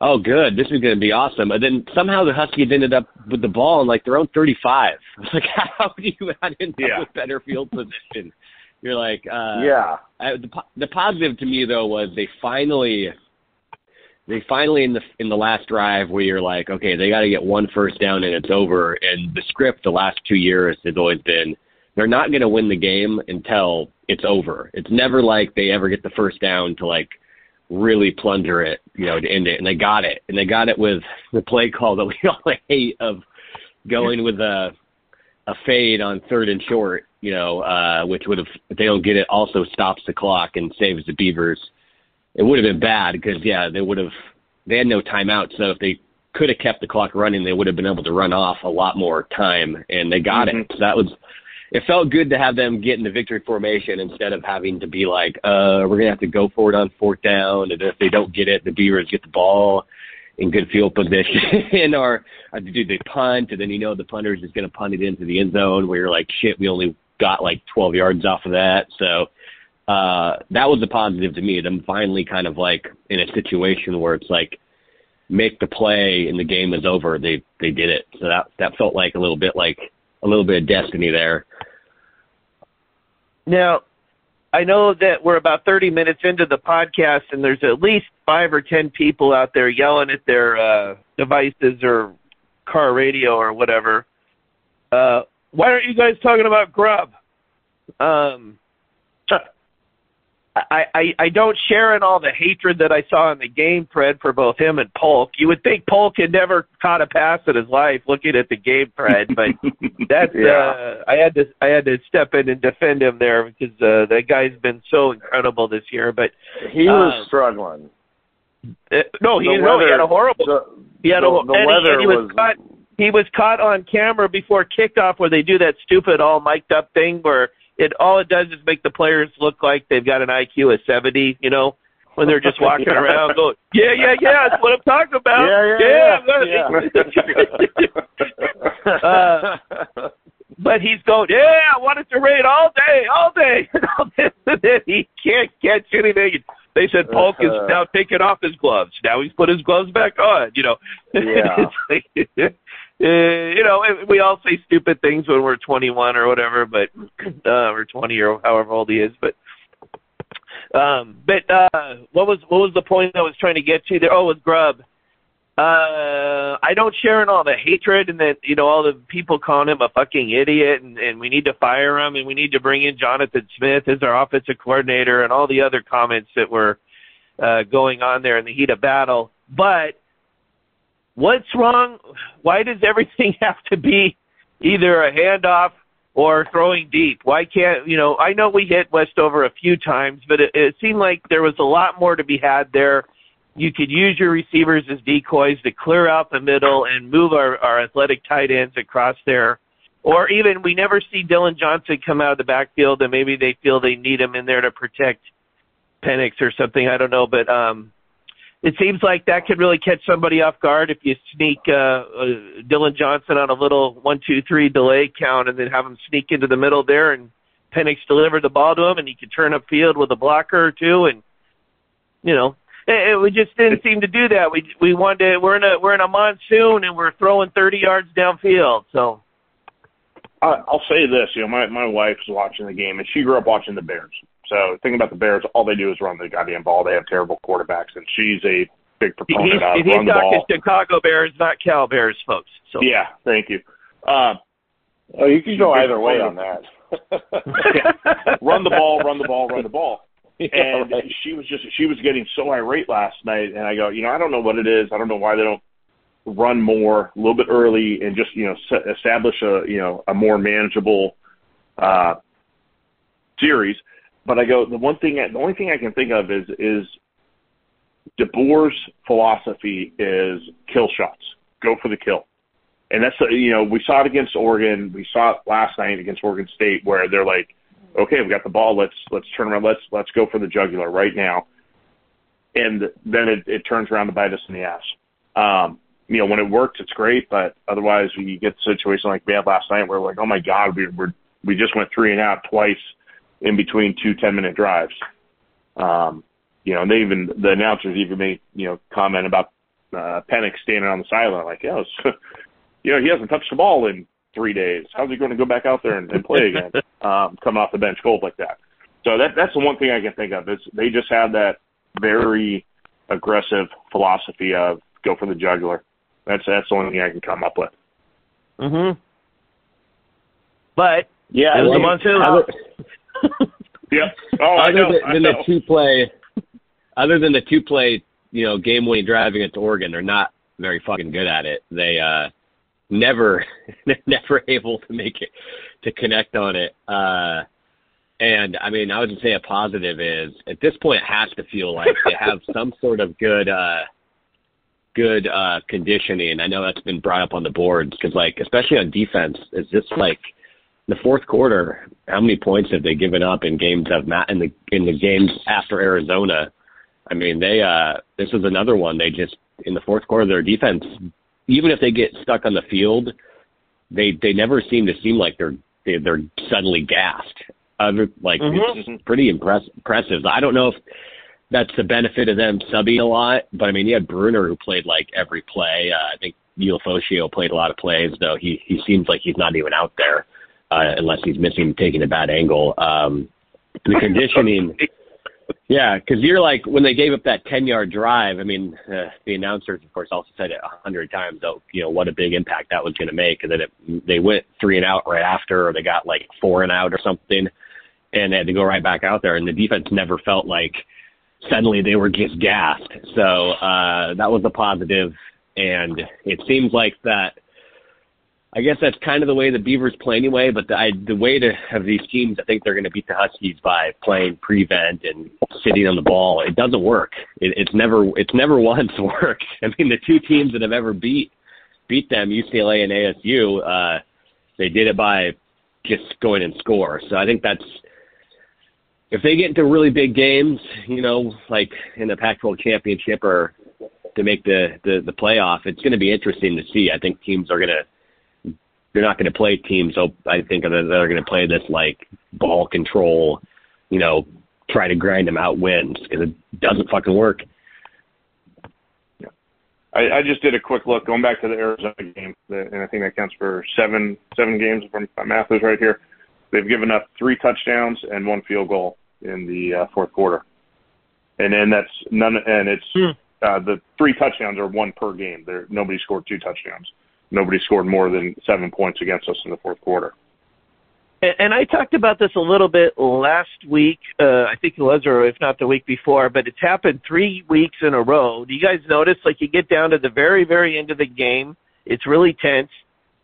oh, good, this is going to be awesome. And then somehow the Huskies ended up with the ball in like their own thirty-five. I was Like, how do you not end up Yeah. with better field position? You're like, uh, yeah. I, the, the positive to me though was they finally they finally in the in the last drive where you're like okay they got to get one first down and it's over. And the script the last two years has always been they're not going to win the game until it's over. It's never like they ever get the first down to like really plunder it you know to end it. And they got it. And they got it with the play call that we all hate of going with a a fade on third and short, you know, uh, which would have, if they don't get it, also stops the clock and saves the Beavers. It would have been bad because, yeah, they would have, they had no timeout. So if they could have kept the clock running, they would have been able to run off a lot more time, and they got it. So that was, it felt good to have them get in the victory formation instead of having to be like, uh, we're going to have to go for it on fourth down. And if they don't get it, the Beavers get the ball in good field position or uh, do they punt? And then you know the punter is just going to punt it into the end zone where you're like shit we only got like 12 yards off of that. So uh that was a positive to me. Them finally kind of like in a situation where it's like make the play and the game is over. They they did it. So that that felt like a little bit like a little bit of destiny there. Now, I know that we're about 30 minutes into the podcast, and there's at least five or 10 people out there yelling at their uh, devices or car radio or whatever. Uh, why aren't you guys talking about Grubb? Um, I, I, I don't share in all the hatred that I saw in the game, Fred, for both him and Polk. You would think Polk had never caught a pass in his life looking at the game, Fred, but that's Yeah. uh, I had to I had to step in and defend him there because uh, that guy's been so incredible this year. But He was Um, struggling. Uh, no, he The no, he had a horrible The, he had the, a the and he- and he was was caught he was caught on camera before kickoff where they do that stupid all mic'd up thing where it all it does is make the players look like they've got an IQ of seventy, you know. when they're just walking around going, yeah, yeah, yeah, that's what I'm talking about. Yeah, yeah, yeah. uh, but he's going, yeah, I want it to rain all day, all day. and then he can't catch anything. They said Polk is now taking off his gloves. Now he's put his gloves back on. You know, Yeah. Like, uh, you know, we all say stupid things when we're 21 or whatever, but uh, or 20 or however old he is. But um, but uh, what was what was the point I was trying to get to there? Oh, with Grubb. Uh, I don't share in all the hatred and that you know all the people calling him a fucking idiot and, and we need to fire him and we need to bring in Jonathan Smith as our offensive coordinator and all the other comments that were uh, going on there in the heat of battle. But what's wrong? Why does everything have to be either a handoff or throwing deep? Why can't you know? I know we hit Westover a few times, but it, it seemed like there was a lot more to be had there. You could use your receivers as decoys to clear out the middle and move our, our athletic tight ends across there. Or even we never see Dillon Johnson come out of the backfield and maybe they feel they need him in there to protect Penix or something. I don't know, but um, it seems like that could really catch somebody off guard if you sneak uh, uh, Dillon Johnson on a little one, two, three delay count and then have him sneak into the middle there and Penix deliver the ball to him and he could turn upfield with a blocker or two and you know it, it, we just didn't seem to do that. We we wanted to, we're in a we're in a monsoon and we're throwing 30 yards downfield. So I, I'll say this, you know, my my wife's watching the game, and she grew up watching the Bears. So thinking about the Bears, all they do is run the goddamn ball. They have terrible quarterbacks, and she's a big he's, proponent of he's run the talking ball. Chicago Bears, not Cal Bears, folks. So Yeah, thank you. Uh, Oh, you can go either way on that. run the ball, run the ball, run the ball. Yeah, and right. she was just she was getting so irate last night, and I go, you know, I don't know what it is. I don't know why they don't run more a little bit early and just you know set, establish a you know a more manageable uh, series. But I go, the one thing, the only thing I can think of is is DeBoer's philosophy is kill shots, go for the kill. And that's you know we saw it against Oregon, we saw it last night against Oregon State, where they're like, okay, we got the ball, let's let's turn around, let's let's go for the jugular right now, and then it, it turns around to bite us in the ass. Um, you know when it works, it's great, but otherwise we get the situation like we had last night, where we're like, oh my god, we we're, we just went three and out twice in between two ten minute drives. Um, you know, and they even the announcers even made you know comment about uh, Penix standing on the sideline like, yeah, it's, you know, he hasn't touched the ball in three days. How's he going to go back out there and, and play again? um, coming off the bench cold like that. So that that's the one thing I can think of is they just have that very aggressive philosophy of go for the jugular. That's that's the only thing I can come up with. Mhm. But Yeah, it was well, a monsoon. Other, Yep. Oh, I other know. than, I than know. the two play, other than the two play, you know, game winning drive against Oregon, they're not very fucking good at it. They uh never never able to make it to connect on it. Uh and I mean I would say a positive is at this point it has to feel like they have some sort of good uh good uh conditioning. I know that's been brought up on the boards because like especially on defense, it's just like the fourth quarter, how many points have they given up in games of not in the in the games after Arizona? I mean, they uh this is another one. They just in the fourth quarter their defense, even if they get stuck on the field, they they never seem to seem like they're they, they're suddenly gassed. Other like Mhm. it's just pretty impress, impressive. I don't know if that's the benefit of them subbing a lot, but I mean, you had Bruener who played like every play. Uh, I think Ulofoshio played a lot of plays, though he he seems like he's not even out there uh, unless he's missing taking a bad angle. Um, the conditioning, yeah, because you're like when they gave up that ten yard drive. I mean, uh, the announcers, of course, also said it a hundred times. Oh, you know what a big impact that was going to make, and then it, they went three and out right after, or they got like four and out or something, and they had to go right back out there, and the defense never felt like suddenly they were just gassed. So uh, that was a positive, and it seems like that. I guess that's kind of the way the Beavers play anyway. But the, I, the way to have these teams, I think they're going to beat the Huskies by playing prevent and sitting on the ball. It doesn't work. It, it's never it's never once worked. I mean, the two teams that have ever beat beat them, UCLA and ASU, uh, they did it by just going and score. So I think that's if they get into really big games, you know, like in the Pac-12 championship or to make the the, the playoff, it's going to be interesting to see. I think teams are going to they're not going to play teams. So I think that they're going to play this like ball control, you know, try to grind them out wins because it doesn't fucking work. I, I just did a quick look going back to the Arizona game, and I think that counts for seven seven games. From my math is right here. They've given up three touchdowns and one field goal in the uh, fourth quarter, and then that's none. And it's Hmm. uh, the three touchdowns are one per game. There nobody scored two touchdowns. Nobody scored more than seven points against us in the fourth quarter. And, and I talked about this a little bit last week. Uh, I think it was, or if not the week before, but it's happened three weeks in a row. Do you guys notice? Like you get down to the very, very end of the game, it's really tense.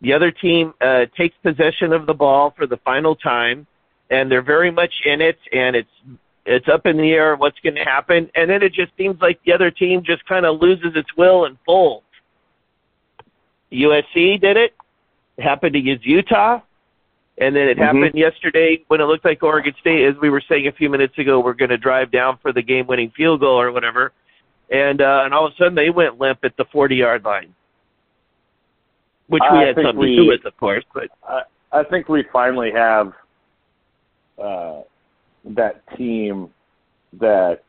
The other team uh, takes possession of the ball for the final time, and they're very much in it, and it's it's up in the air what's going to happen, and then it just seems like the other team just kind of loses its will and folds. USC did it. It happened against Utah. And then it Mhm. happened yesterday when it looked like Oregon State, as we were saying a few minutes ago, we're going to drive down for the game-winning field goal or whatever, and uh, and all of a sudden they went limp at the 40-yard line, which we I had something we- to do with, of course. But I, I think we finally have uh, that team that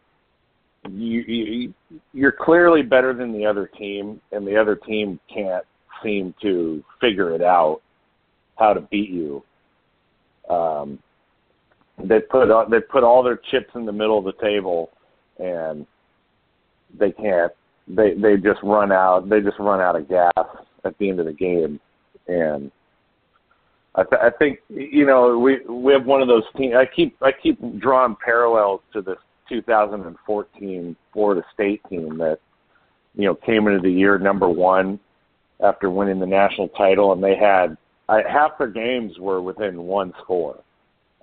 you, you you're clearly better than the other team, and the other team can't seem to figure it out how to beat you. Um, they put all- they put all their chips in the middle of the table, and they can't. They they just run out. They just run out of gas at the end of the game, and I, th- I think you know we we have one of those teams. I keep I keep drawing parallels to this 2014 Florida State team that you know came into the year number one after winning the national title, and they had I, half their games were within one score.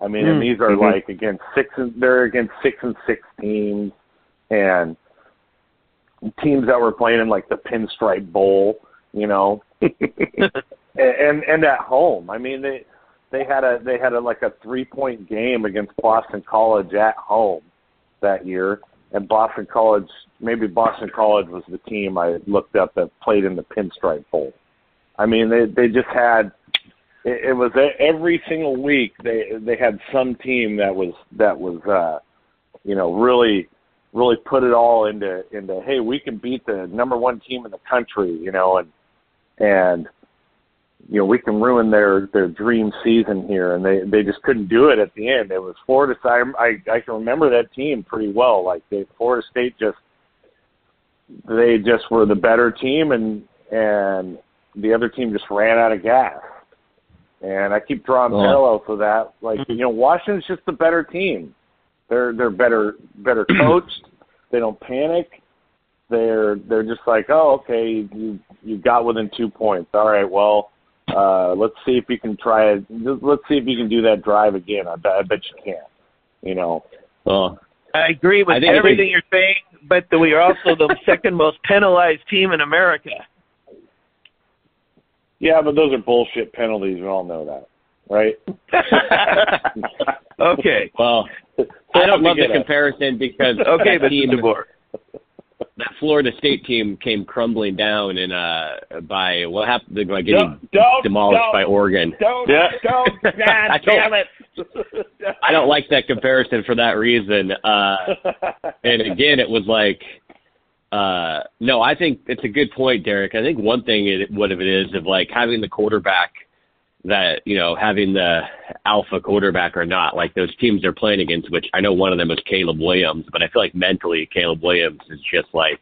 I mean, and Mm. these are like against six and they're against six and six teams, and teams that were playing in like the Pinstripe Bowl, you know, and and at home. I mean, they they had a they had a like a three point game against Boston College at home that year, and Boston College maybe Boston College was the team I looked up that played in the Pinstripe Bowl. I mean, they they just had it, it was every single week they they had some team that was that was uh you know really really put it all into into hey we can beat the number one team in the country you know and and you know we can ruin their their dream season here. And they they just couldn't do it at the end. It was Florida I I, I can remember that team pretty well. Like they Florida State just they just were the better team and and the other team just ran out of gas. And I keep drawing Oh. parallels to that. Like mm-hmm. you know Washington's just the better team. They're they're better better coached. They don't panic. They're they're just like, oh, okay, you you got within two points. All right, well, uh, let's see if you can try it. Let's see if you can do that drive again. I bet I bet you can. You know, Well, I agree with I think- everything you're saying, but that we are also the second most penalized team in America. yeah, but those are bullshit penalties. We all know that, right? Okay. well, I don't love the comparison because Okay, but Mr. team, DeBoer. That Florida State team came crumbling down and uh by what happened by getting Don't- don't- demolished don't- by Oregon. Don't Yeah. don't God I don't- damn it. I don't like that comparison for that reason. Uh and again it was like uh no, I think it's a good point, Derek. I think one thing it what if it is of like having the quarterback that, you know, having the alpha quarterback or not, like those teams they're playing against, which I know one of them is Caleb Williams, but I feel like mentally Caleb Williams is just like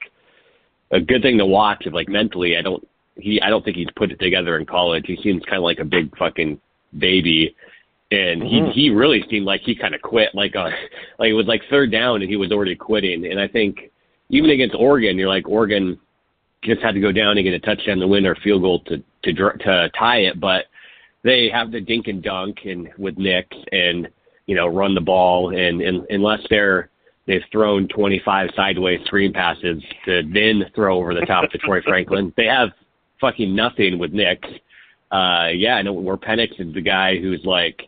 a good thing to watch if like mentally I don't he I don't think he's put it together in college. He seems kinda like a big fucking baby. And he he really seemed like he kind of quit like uh like it was like third down and he was already quitting. And I think even against Oregon, you're like Oregon just had to go down and get a touchdown to win or field goal to to dr- to tie it, but they have the dink and dunk and with Nick and you know run the ball and, and unless they're they've thrown 25 sideways screen passes to then throw over the top to Troy Franklin, they have fucking nothing with Nick. Uh, yeah, I know where Penix is the guy who's like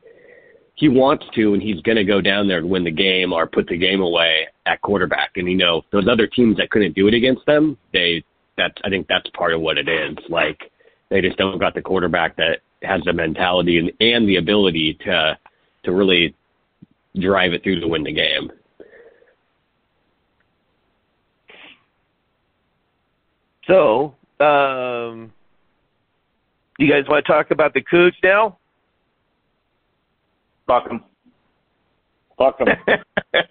he wants to, and he's going to go down there and win the game or put the game away at quarterback. And you know, those other teams that couldn't do it against them, they that's I think that's part of what it is. Like they just don't got the quarterback that has the mentality and, and the ability to to really drive it through to win the game. So, um, you guys want to talk about the Cougs now? Fuck them. Fuck them.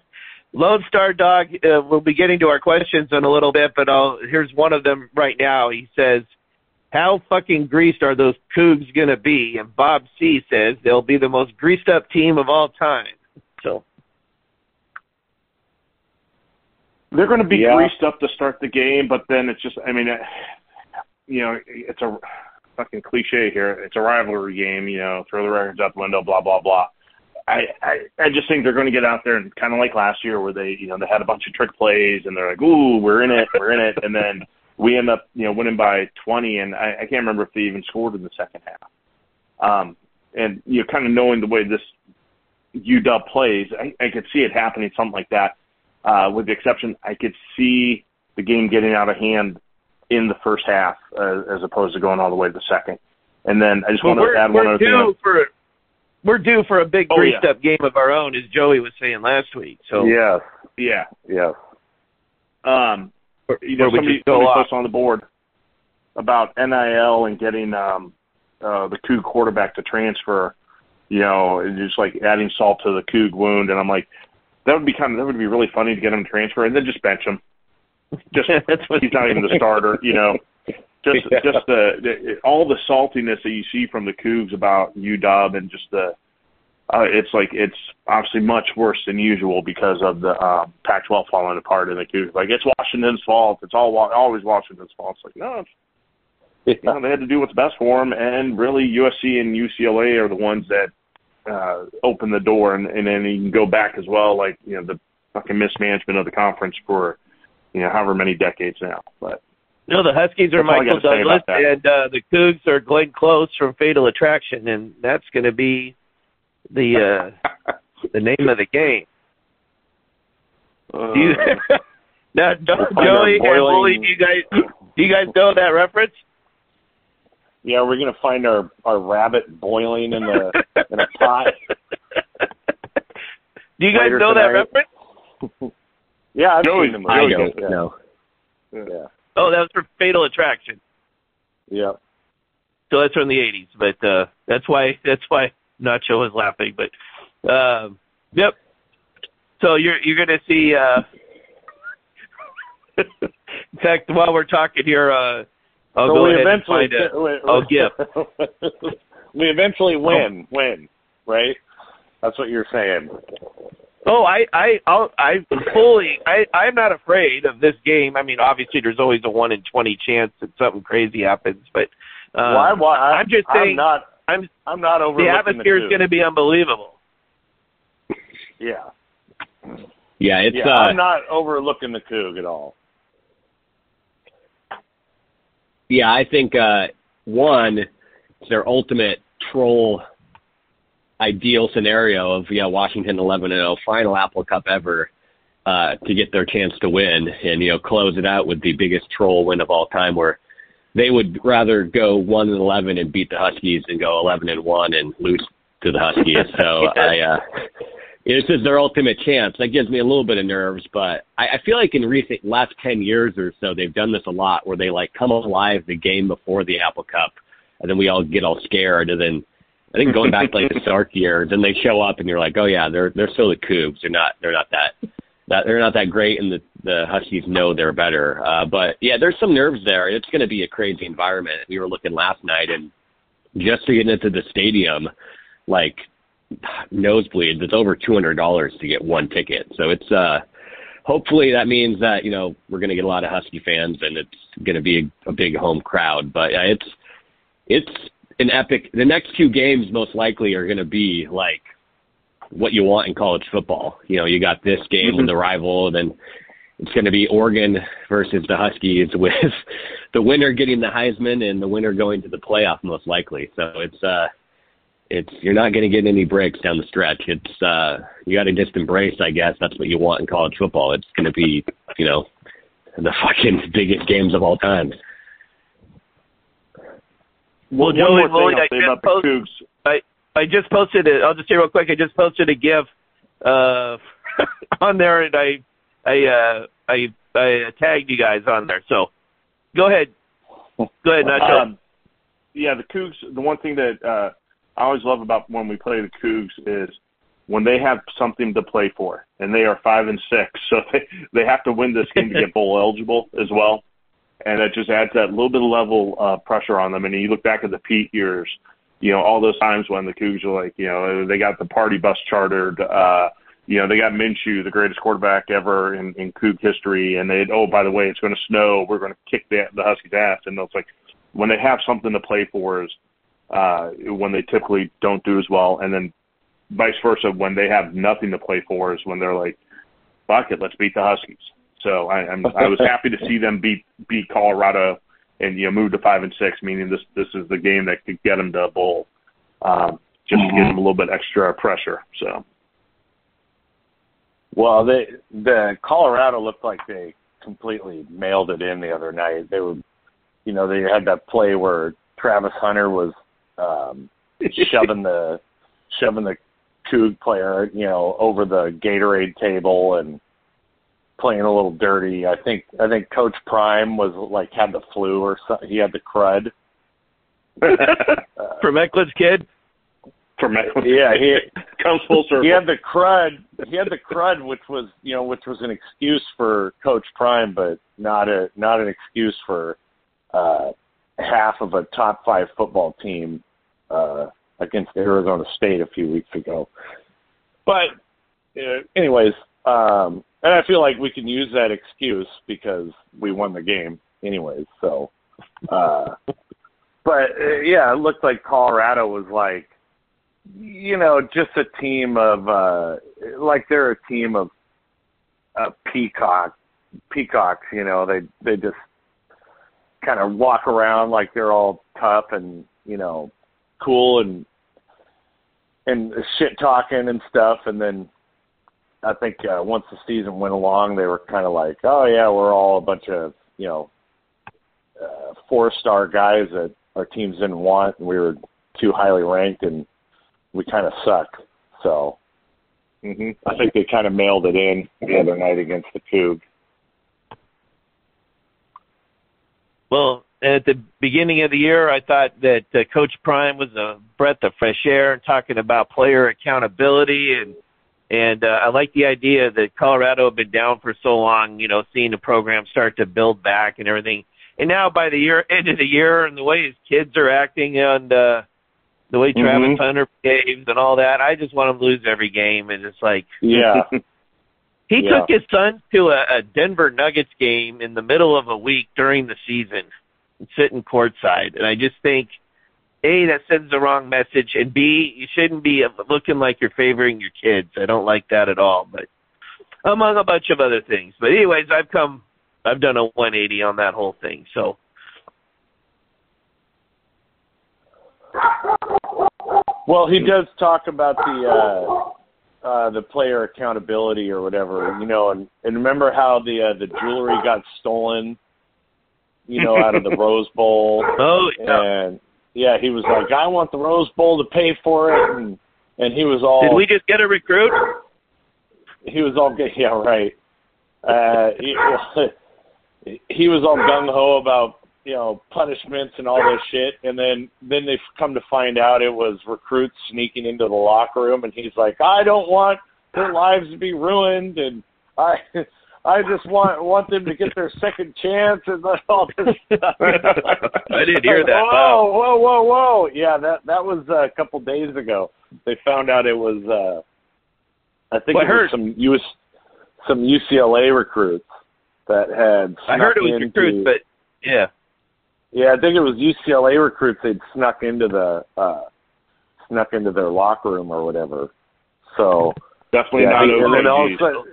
Lone Star Dog, uh, we'll be getting to our questions in a little bit, but I'll, here's one of them right now. He says, how fucking greased are those Cougs going to be? And Bob C says they'll be the most greased up team of all time. So They're going to be Yeah. greased up to start the game, but then it's just, I mean, uh, you know, it's a fucking cliche here. It's a rivalry game, you know, throw the records out the window, blah, blah, blah. I, I, I just think they're going to get out there and kind of like last year where they, you know, they had a bunch of trick plays and they're like, ooh, we're in it, we're in it. And then we end up, you know, winning by 20. And I, I can't remember if they even scored in the second half. Um, and, you know, kind of knowing the way this UW plays, I, I could see it happening, something like that. Uh, with the exception, I could see the game getting out of hand in the first half uh, as opposed to going all the way to the second. And then I just well, want to add one other thing. for we're due for a big Oh, greased yeah. up game of our own, as Joey was saying last week. So yes. Yeah. Yes. Um, you know, somebody, somebody posted on the board about NIL and getting um, uh, the Coug quarterback to transfer. You know, and just like adding salt to the Coug wound, and I'm like, that would be kind of that would be really funny to get him to transfer and then just bench him. Just That's what- he's not even the starter. You know, just Yeah. just the, the all the saltiness that you see from the Cougs about UW and just the uh, it's like it's obviously much worse than usual because of the um, Pac-12 falling apart in the Cougs. Like it's Washington's fault. It's all always Washington's fault. It's like no, it's, you know, they had to do what's best for them, and really USC and UCLA are the ones that uh, open the door, and, and then you can go back as well, like you know the fucking mismanagement of the conference for you know however many decades now. But No, the Huskies are That's all I Michael Douglas, and uh, the Cougs are Glenn Close from Fatal Attraction, and that's going to be the uh, the name of the game. uh, Do you, now, do Under Joey and boiling- Wooly, do you guys do you guys know that reference? Yeah, we're gonna find our our rabbit boiling in the in a pot. Do you guys Later know that reference? Yeah, I've Joey- seen the movie. I don't yeah. know. Yeah. Oh, that was for Fatal Attraction. Yeah. So that's from the '80s, but uh, that's why that's why Nacho was laughing. But um, yep. So you're you're going to see. Uh, in fact, while we're talking here, uh, I'll so go we ahead and eventually find a. we, I'll give. we eventually win, win, right? That's what you're saying. Oh, I I I'll, I fully I I'm not afraid of this game. I mean, obviously, there's always a one in twenty chance that something crazy happens, but uh, well, I, well, I, I'm just I'm saying not. I'm I'm not overlooking the overlooking atmosphere is going to be unbelievable. Yeah. Yeah, it's yeah, uh, I'm not overlooking the Coug at all. Yeah, I think uh, one, it's their ultimate troll ideal scenario of yeah Washington 11 and 0 final Apple Cup ever uh, to get their chance to win and you know close it out with the biggest troll win of all time where they would rather go 1 and 11 and beat the Huskies than go 11 and 1 and lose to the Huskies. So I uh, this is their ultimate chance. That gives me a little bit of nerves, but I, I feel like in recent last ten years or so, they've done this a lot, where they like come alive the game before the Apple Cup, and then we all get all scared, and then I think going back to like the Sark years, then they show up, and you're like, oh yeah, they're they're still the Cougs. They're not they're not that that they're not that great, and the the Huskies know they're better. Uh, but yeah, there's some nerves there. It's going to be a crazy environment. We were looking last night, and just to get into the stadium, like nosebleeds, it's over two hundred dollars to get one ticket. So it's uh hopefully that means that, you know, we're gonna get a lot of Husky fans and it's gonna be a, a big home crowd. But yeah, it's it's an epic the next two games most likely are gonna be like what you want in college football. You know, you got this game with the rival and then it's going to be Oregon versus the Huskies with the winner getting the Heisman and the winner going to the playoff most likely. So it's uh it's you're not going to get any breaks down the stretch. It's uh, you got to just embrace, I guess. That's what you want in college football. It's going to be, you know, the fucking biggest games of all time. Well, One Joey more thing Lloyd, I'll say just about the post- Cougs. I I just posted it. I'll just say real quick. I just posted a GIF uh, on there, and I I uh, I I tagged you guys on there. So go ahead. Go ahead, Nacho. Um, yeah, the Cougs. The one thing that uh, I always love about when we play the Cougs is when they have something to play for, and they are five and six, so they they have to win this game to get bowl eligible as well, and it just adds that little bit of level uh, pressure on them. And you look back at the Pete years, you know, all those times when the Cougs were like, you know, they got the party bus chartered. uh you know, they got Minshew, the greatest quarterback ever in, in Coug history, and they oh, by the way, it's going to snow. We're going to kick the, the Huskies' ass. And it's like when they have something to play for is uh, when they typically don't do as well, and then vice versa when they have nothing to play for is when they're like, fuck it, let's beat the Huskies. So I, I'm I was happy to see them beat beat Colorado and you know move to five and six, meaning this this is the game that could get them to a bowl, um, just to give them a little bit extra pressure. So. Well, they the Colorado looked like they completely mailed it in the other night. They were, you know, they had that play where Travis Hunter was um, shoving the shoving the Coug player, you know, over the Gatorade table and playing a little dirty. I think I think Coach Prime was like had the flu or something. He had the crud. From Eckler's kid. From Yeah, he comes full circle. he had the crud. He had the crud, which was you know, which was an excuse for Coach Prime, but not a not an excuse for uh, half of a top five football team uh, against Arizona State a few weeks ago. But uh, anyways, um, and I feel like we can use that excuse because we won the game anyways. So, uh, but uh, yeah, it looked like Colorado was like you know, just a team of uh like they're a team of uh peacock peacocks, you know, they they just kind of walk around like they're all tough and, you know, cool and and shit talking and stuff and then I think uh once the season went along they were kind of like, "Oh yeah, we're all a bunch of, you know, uh four-star guys that our teams didn't want and we were too highly ranked and we kind of suck. So hmm I think they kind of mailed it in the other night against the Coug. Well, at the beginning of the year, I thought that uh, Coach Prime was a breath of fresh air and talking about player accountability and and uh, I like the idea that Colorado had been down for so long, you know, seeing the program start to build back and everything. And now by the year end of the year and the way his kids are acting and uh the way Travis Mhm. Hunter behaves and all that, I just want him to lose every game and it's like Yeah. he Yeah. took his son to a, a Denver Nuggets game in the middle of a week during the season, sitting courtside, and I just think, a that sends the wrong message, and b you shouldn't be looking like you're favoring your kids. I don't like that at all. But among a bunch of other things. But anyways, I've come, I've done a 180 on that whole thing. So Well, he does talk about the uh uh the player accountability or whatever, you know, and and remember how the uh, the jewelry got stolen, you know, out of the Rose Bowl. Oh, yeah. And yeah, he was like, I want the Rose Bowl to pay for it and and he was all did we just get a recruit? he was all good. Yeah, right. Uh, he, he was all gung ho about you know punishments and all this shit, and then then they come to find out it was recruits sneaking into the locker room, and he's like, I don't want their lives to be ruined, and I. I just want want them to get their second chance and all this stuff. I didn't hear that. Whoa, Wow. whoa, whoa, whoa! Yeah, that that was uh, a couple days ago. They found out it was. uh I think Well, I it was heard- some US, some UCLA recruits that had. I heard it was into- recruits, but yeah. yeah, I think it was UCLA recruits. They'd snuck into the uh snuck into their locker room or whatever. So Definitely yeah, not he- and then all of a sudden,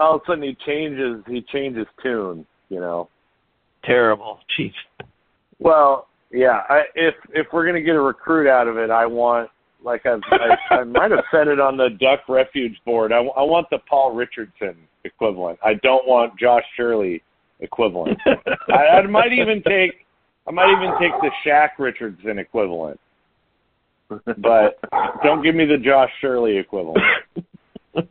all of a sudden he changes. He changes tune. You know. Terrible. Jeez. Well, yeah. I, if if we're gonna get a recruit out of it, I want like I've, I, I might have said it on the Duck Refuge board. I, I want the Paul Richardson equivalent. I don't want Josh Shirley equivalent. I, I might even take I might even take the Shaq Richardson equivalent. But don't give me the Josh Shirley equivalent.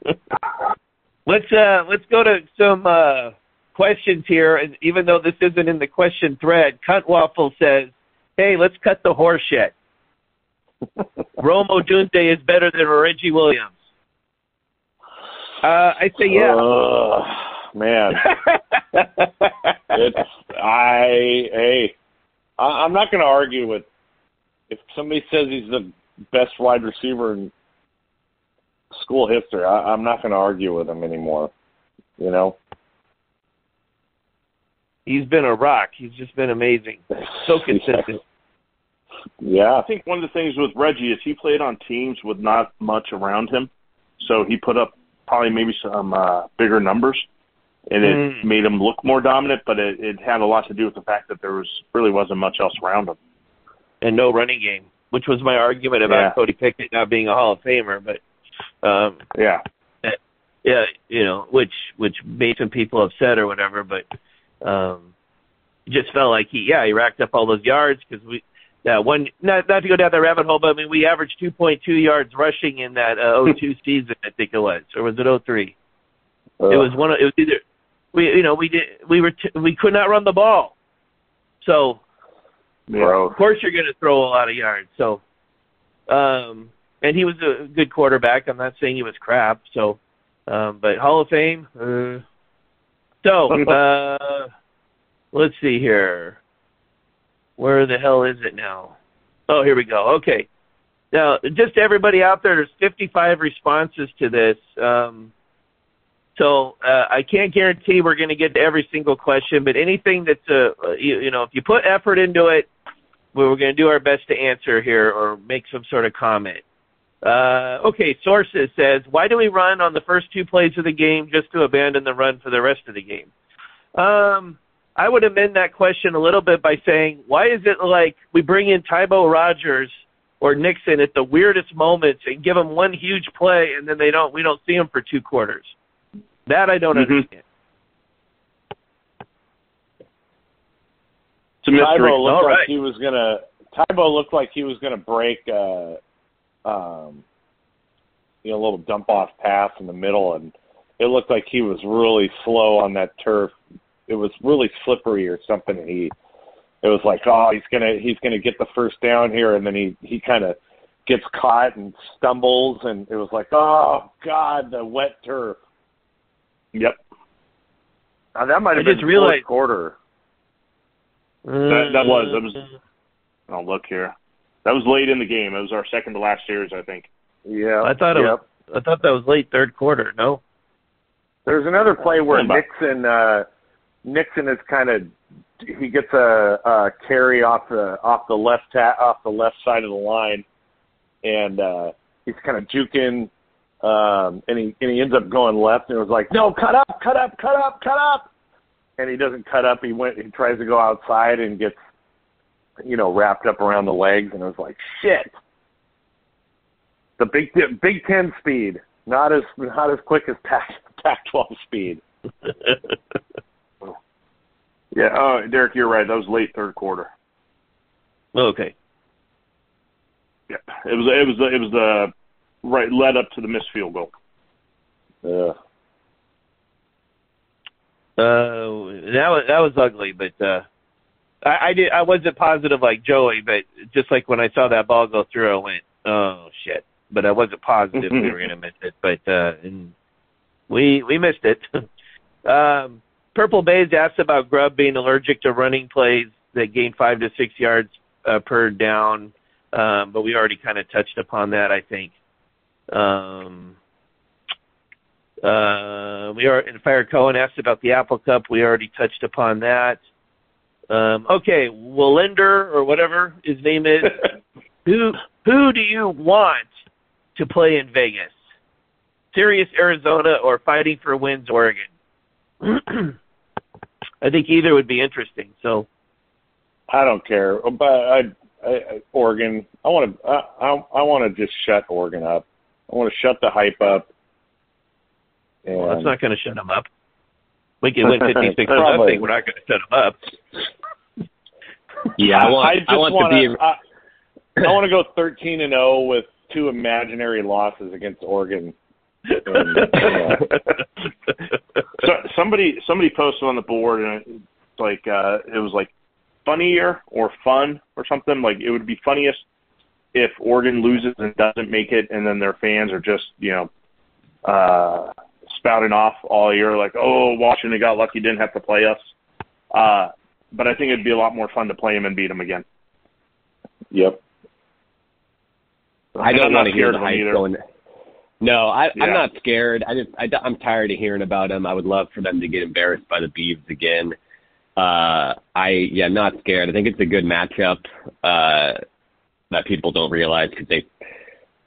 let's uh let's go to some uh questions here and even though this isn't in the question thread, Cunt Waffle says, Hey, let's cut the horse shit. Rome Odunze is better than Reggie Williams. Uh I say yeah. Ugh, man. it's I hey I, I'm not going to argue with if somebody says he's the best wide receiver in school history. I, I'm not going to argue with him anymore. You know, He's been a rock. He's just been amazing. So consistent. yeah. I think one of the things with Reggie is he played on teams with not much around him, so he put up probably maybe some uh, bigger numbers, and it Mm. made him look more dominant. But it, it had a lot to do with the fact that there was really wasn't much else around him. and no running game, which was my argument about Yeah. Cody Pickett not being a Hall of Famer. But um, Yeah, yeah, you know, which which made some people upset or whatever. But um, just felt like he, yeah, he racked up all those yards because we that one. Not not to go down that rabbit hole, but I mean, we averaged 2.2 yards rushing in that uh, 02 season, I think it was, or was it 03? It was one. Of, it was either we, you know, we did we were t- we could not run the ball, so Gross. of course you're going to throw a lot of yards. So, um, and he was a good quarterback. I'm not saying he was crap. So, um, but Hall of Fame. Uh, so, uh, let's see here. Where the hell is it now? Oh, here we go. Okay. Now, just everybody out there, there's 55 responses to this. Um, so uh, I can't guarantee we're going to get to every single question, but anything that's uh, you, you know, if you put effort into it, we're going to do our best to answer here or make some sort of comment. Uh, okay, sources says, why do we run on the first two plays of the game just to abandon the run for the rest of the game? Um, I would amend that question a little bit by saying, why is it like we bring in Tybo Rogers or Nixon at the weirdest moments and give them one huge play and then they don't, we don't see them for two quarters? That I don't Mhm. understand. it's a mystery. Tybo looked All like right. he was gonna. Tybo looked like he was gonna break, uh, um, you know, a little dump off pass in the middle, and it looked like he was really slow on that turf. It was really slippery or something. and He, it was like, oh, he's gonna he's gonna get the first down here, and then he he kind of gets caught and stumbles, and it was like, oh God, the wet turf. Yep, Now, that might I have been just the realized- fourth quarter. That- that was- that was- I'll look here. That was late in the game. It was our second to last series, I think. Yeah, I thought it yep. was, I thought that was late third quarter. No. There's another play where Nixon uh, Nixon is kind of he gets a, a carry off the off the left ta- off the left side of the line, and uh, he's kind of juking, um, and he and he ends up going left, and it was like, no, cut up, cut up, cut up, cut up, and he doesn't cut up. He went, he tries to go outside and gets, you know, wrapped up around the legs, and it was like, shit. The Big Big Ten speed, not as not as quick as Pac Pac twelve speed. Yeah, oh, Derek, you're right. That was late third quarter. okay. Yeah, it was it was the, it was the right led up to the missed field goal. Yeah. Uh, that was that was ugly, but uh, I, I did I wasn't positive like Joey, but just like when I saw that ball go through, I went, oh shit. But I wasn't positive we were gonna miss it, but uh, and we we missed it. um, Purple Bays asked about Grubb being allergic to running plays that gain five to six yards uh, per down, um, but we already kind of touched upon that, I think. Um, uh, we are, and Fire Cohen asked about the Apple Cup. We already touched upon that. Um, okay, Wallender or whatever his name is. who who do you want to play in Vegas? Sirius, Arizona, or Fighting for Wins, Oregon? I think either would be interesting. So I don't care, but I I, I, Oregon. I want to. I, I, I want to just shut Oregon up. I want to shut the hype up. And Well, that's not going to shut them up. We can win 56 Probably. nothing. We're not going to shut them up. Yeah, I want. I I, just want want to be. I, I want to go 13 and 0 with two imaginary losses against Oregon. And, yeah. so somebody somebody posted on the board and it's like uh it was like funnier or fun or something like it would be funniest if Oregon loses and doesn't make it and then their fans are just you know uh spouting off all year like oh Washington got lucky didn't have to play us uh but I think it'd be a lot more fun to play them and beat them again Yep. I And don't I'm want not to hear scared the hype either. going. No, I, Yeah. I'm not scared. I just I, I'm tired of hearing about them. I would love for them to get embarrassed by the Beavs again. Uh, I yeah, not scared. I think it's a good matchup uh, that people don't realize because they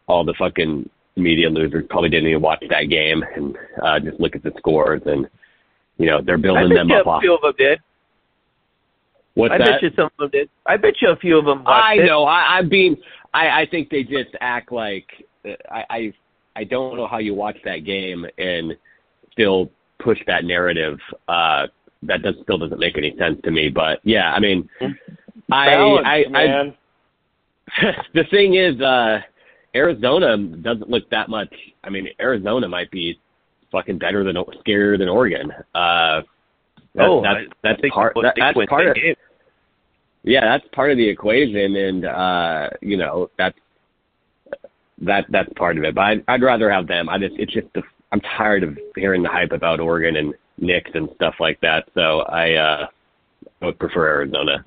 all the fucking media losers probably didn't even watch that game and uh, just look at the scores and you know they're I building them up a off. few of them did. What's I that? bet you some of them did. I bet you a few of them I it. know. I, I'm being. I, I think they just act like. I, I. I don't know how you watch that game and still push that narrative. Uh, that does still doesn't make any sense to me. But yeah, I mean, I. Balance, I, I man. the thing is, uh, Arizona doesn't look that much. I mean, Arizona might be fucking better than scarier than Oregon. Uh, that's, Oh, that's I- that's part. That, that's part of game. yeah, that's part of the equation, and uh, you know that's that that's part of it. But I'd, I'd rather have them. I just it's just the, I'm tired of hearing the hype about Oregon and Nix and stuff like that. So I uh, I would prefer Arizona.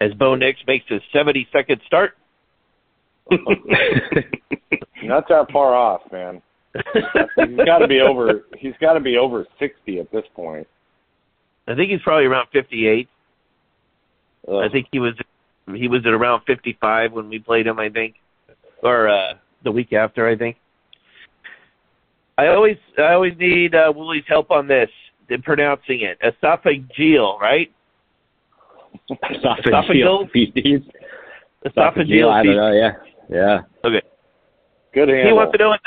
As Bo Nix makes his 72nd start. Not that far off, man. He's got to be over. He's got to be over 60 at this point. I think he's probably around 58. Ugh. I think he was he was at around 55 when we played him. I think, or uh, the week after. I think. I always I always need uh, Woolie's help on this. In pronouncing it, esophageal, right? Esophageal feces. Esophageal. I don't know. Yeah, yeah. Okay. Good handle. He wants to know what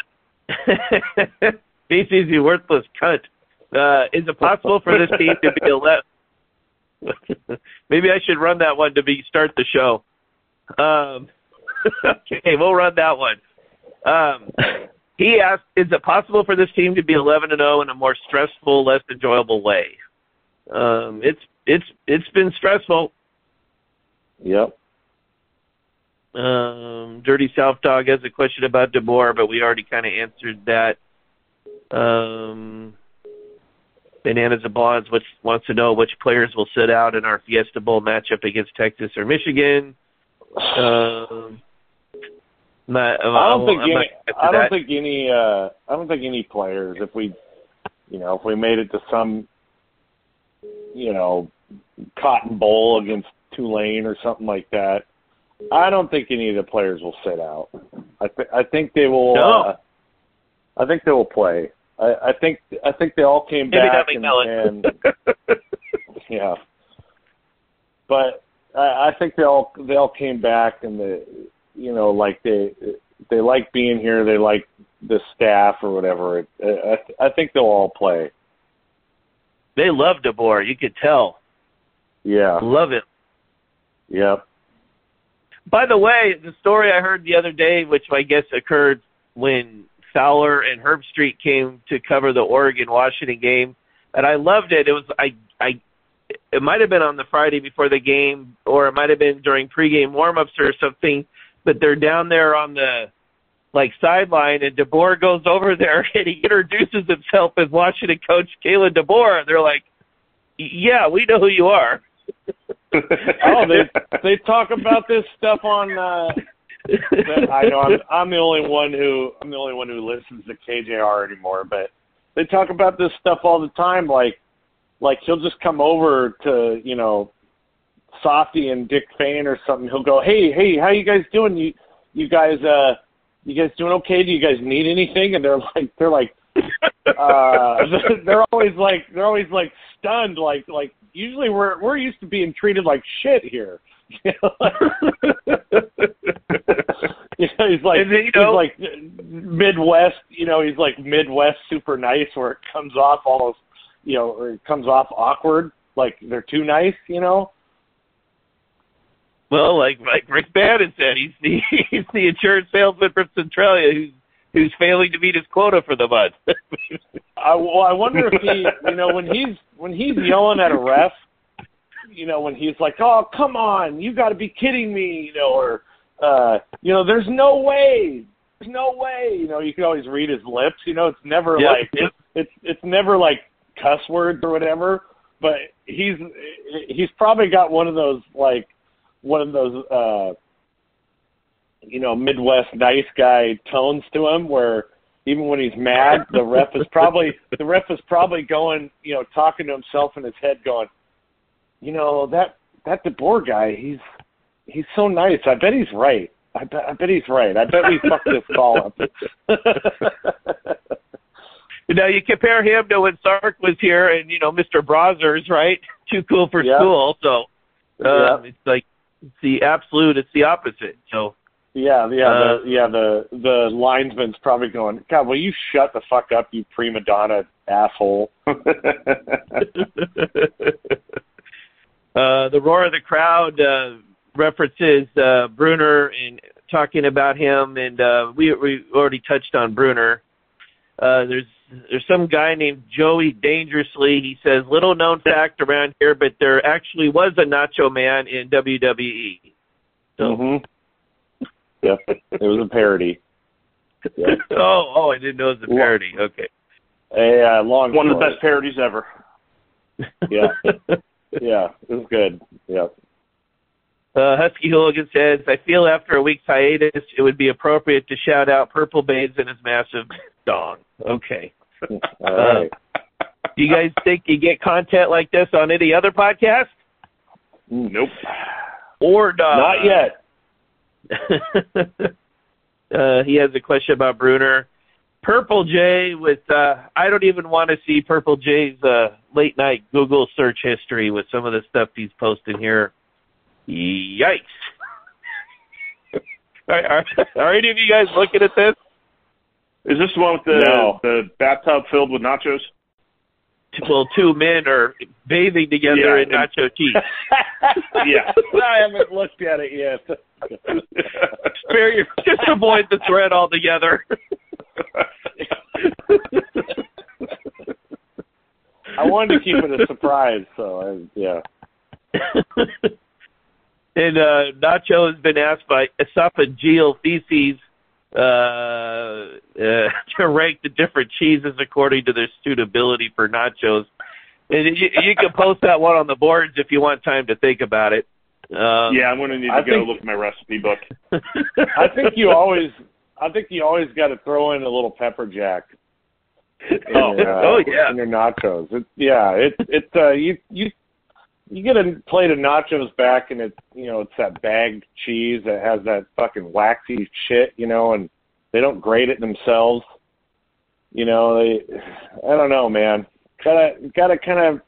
feces, you worthless cunt. Uh, is it possible for this team to be eleven? Maybe I should run that one to be start the show. Um, okay, we'll run that one. Um, he asked, "Is it possible for this team to be eleven and zero in a more stressful, less enjoyable way?" Um, it's it's it's been stressful. Yep. Um, Dirty South Dog has a question about DeBoer, but we already kind of answered that. Um, Bananas and Blondes which wants to know which players will sit out in our Fiesta Bowl matchup against Texas or Michigan. Um, not, I don't think I'm any. gonna get to I don't that. think any. Uh, I don't think any players. If we, you know, if we made it to some, you know, Cotton Bowl against Tulane or something like that, I don't think any of the players will sit out. I th- I think they will. No. Uh, I think they will play. I, I think I think they all came Maybe back and, and yeah. But I, I think they all they all came back and the you know like they they like being here. They like the staff or whatever. I, I think they'll all play. they love DeBoer. You could tell. Yeah. Love it. Yep. By the way, the story I heard the other day, which I guess occurred when Fowler and Herbstreit came to cover the Oregon Washington game, and I loved it. It was I I it might have been on the Friday before the game, or it might have been during pregame warmups or something. But they're down there on the like sideline, and DeBoer goes over there and he introduces himself as Washington coach Kalen DeBoer. They're like, "Yeah, we know who you are." oh, they they talk about this stuff on. uh I know I'm I'm the only one who I'm the only one who listens to KJR anymore, but they talk about this stuff all the time. Like like he'll just come over to you know Softy and Dick Fain or something. He'll go, hey hey, how you guys doing? You you guys uh you guys doing okay? Do you guys need anything? And they're like they're like uh they're always like they're always like stunned like like usually we're we're used to being treated like shit here you know, he's like then, you know- he's like Midwest. You know, he's like Midwest super nice, where it comes off almost, you know, or it comes off awkward, like they're too nice. You know. Well, like like Rick Bannon said, he's the he's the insurance salesman from Centralia who's who's failing to meet his quota for the month. I, well, I wonder if he, you know, when he's when he's yelling at a ref, you know, when he's like, "Oh, come on, you got to be kidding me," you know, or, uh, you know, "There's no way, there's no way," you know, you can always read his lips. You know, it's never Yep, like yep. it's it's never like cuss words or whatever. But he's he's probably got one of those like one of those uh you know Midwest nice guy tones to him where even when he's mad, the ref is probably the ref is probably going, you know, talking to himself in his head, going, you know, that that DeBoer guy, he's he's so nice. I bet he's right. I bet I bet he's right. I bet we fucked this call up. you know, you compare him to when Sark was here, and you know, Mr. Brazers, right? Too cool for school. So um, it's like it's the absolute. It's the opposite. So Yeah, yeah, Uh, the yeah the the linesman's probably going. God, will you shut the fuck up, you prima donna asshole? uh, the roar of the crowd uh, references uh, Bruener and talking about him, and uh, we we already touched on Bruener. Uh, there's there's some guy named Joey Dangerously. He says little known fact around here, but there actually was a Nacho Man in WWE. So, hmm Yep, it was a parody. Yeah. oh, oh, I didn't know it was a parody. Okay. A uh, long One of the best parodies ever. Yeah, yeah, it was good. Yeah. Uh, Husky Hooligan says, I feel after a week's hiatus, it would be appropriate to shout out Purple Banes and his massive dong. Okay. All right. Do you guys think you get content like this on any other podcast? Nope. Or not? Not yet. uh, he has a question about Bruener. Purple J with uh I don't even want to see Purple J's uh late night Google search history with some of the stuff he's posting here. Yikes. are, are, are any of you guys looking at this? Is this the one with the No. the bathtub filled with nachos? Well, two men are bathing together Yeah, in nacho cheese. Yeah. I haven't looked at it yet. Spare your, just avoid the thread altogether. I wanted to keep it a surprise, so I, yeah. and uh, Nacho has been asked by esophageal feces uh, uh, to rank the different cheeses according to their suitability for nachos. And you, you can post that one on the boards if you want time to think about it. Um, yeah, I'm gonna need to I go think- look at my recipe book. I think you always, I think you always got to throw in a little pepper jack. in Oh, uh, oh, yeah. in your nachos. It, yeah, it it uh, you you you get a plate of nachos back, and it's you know it's that bagged cheese that has that fucking waxy shit, you know, and they don't grate it themselves. You know, they, I don't know, man. Gotta gotta kind of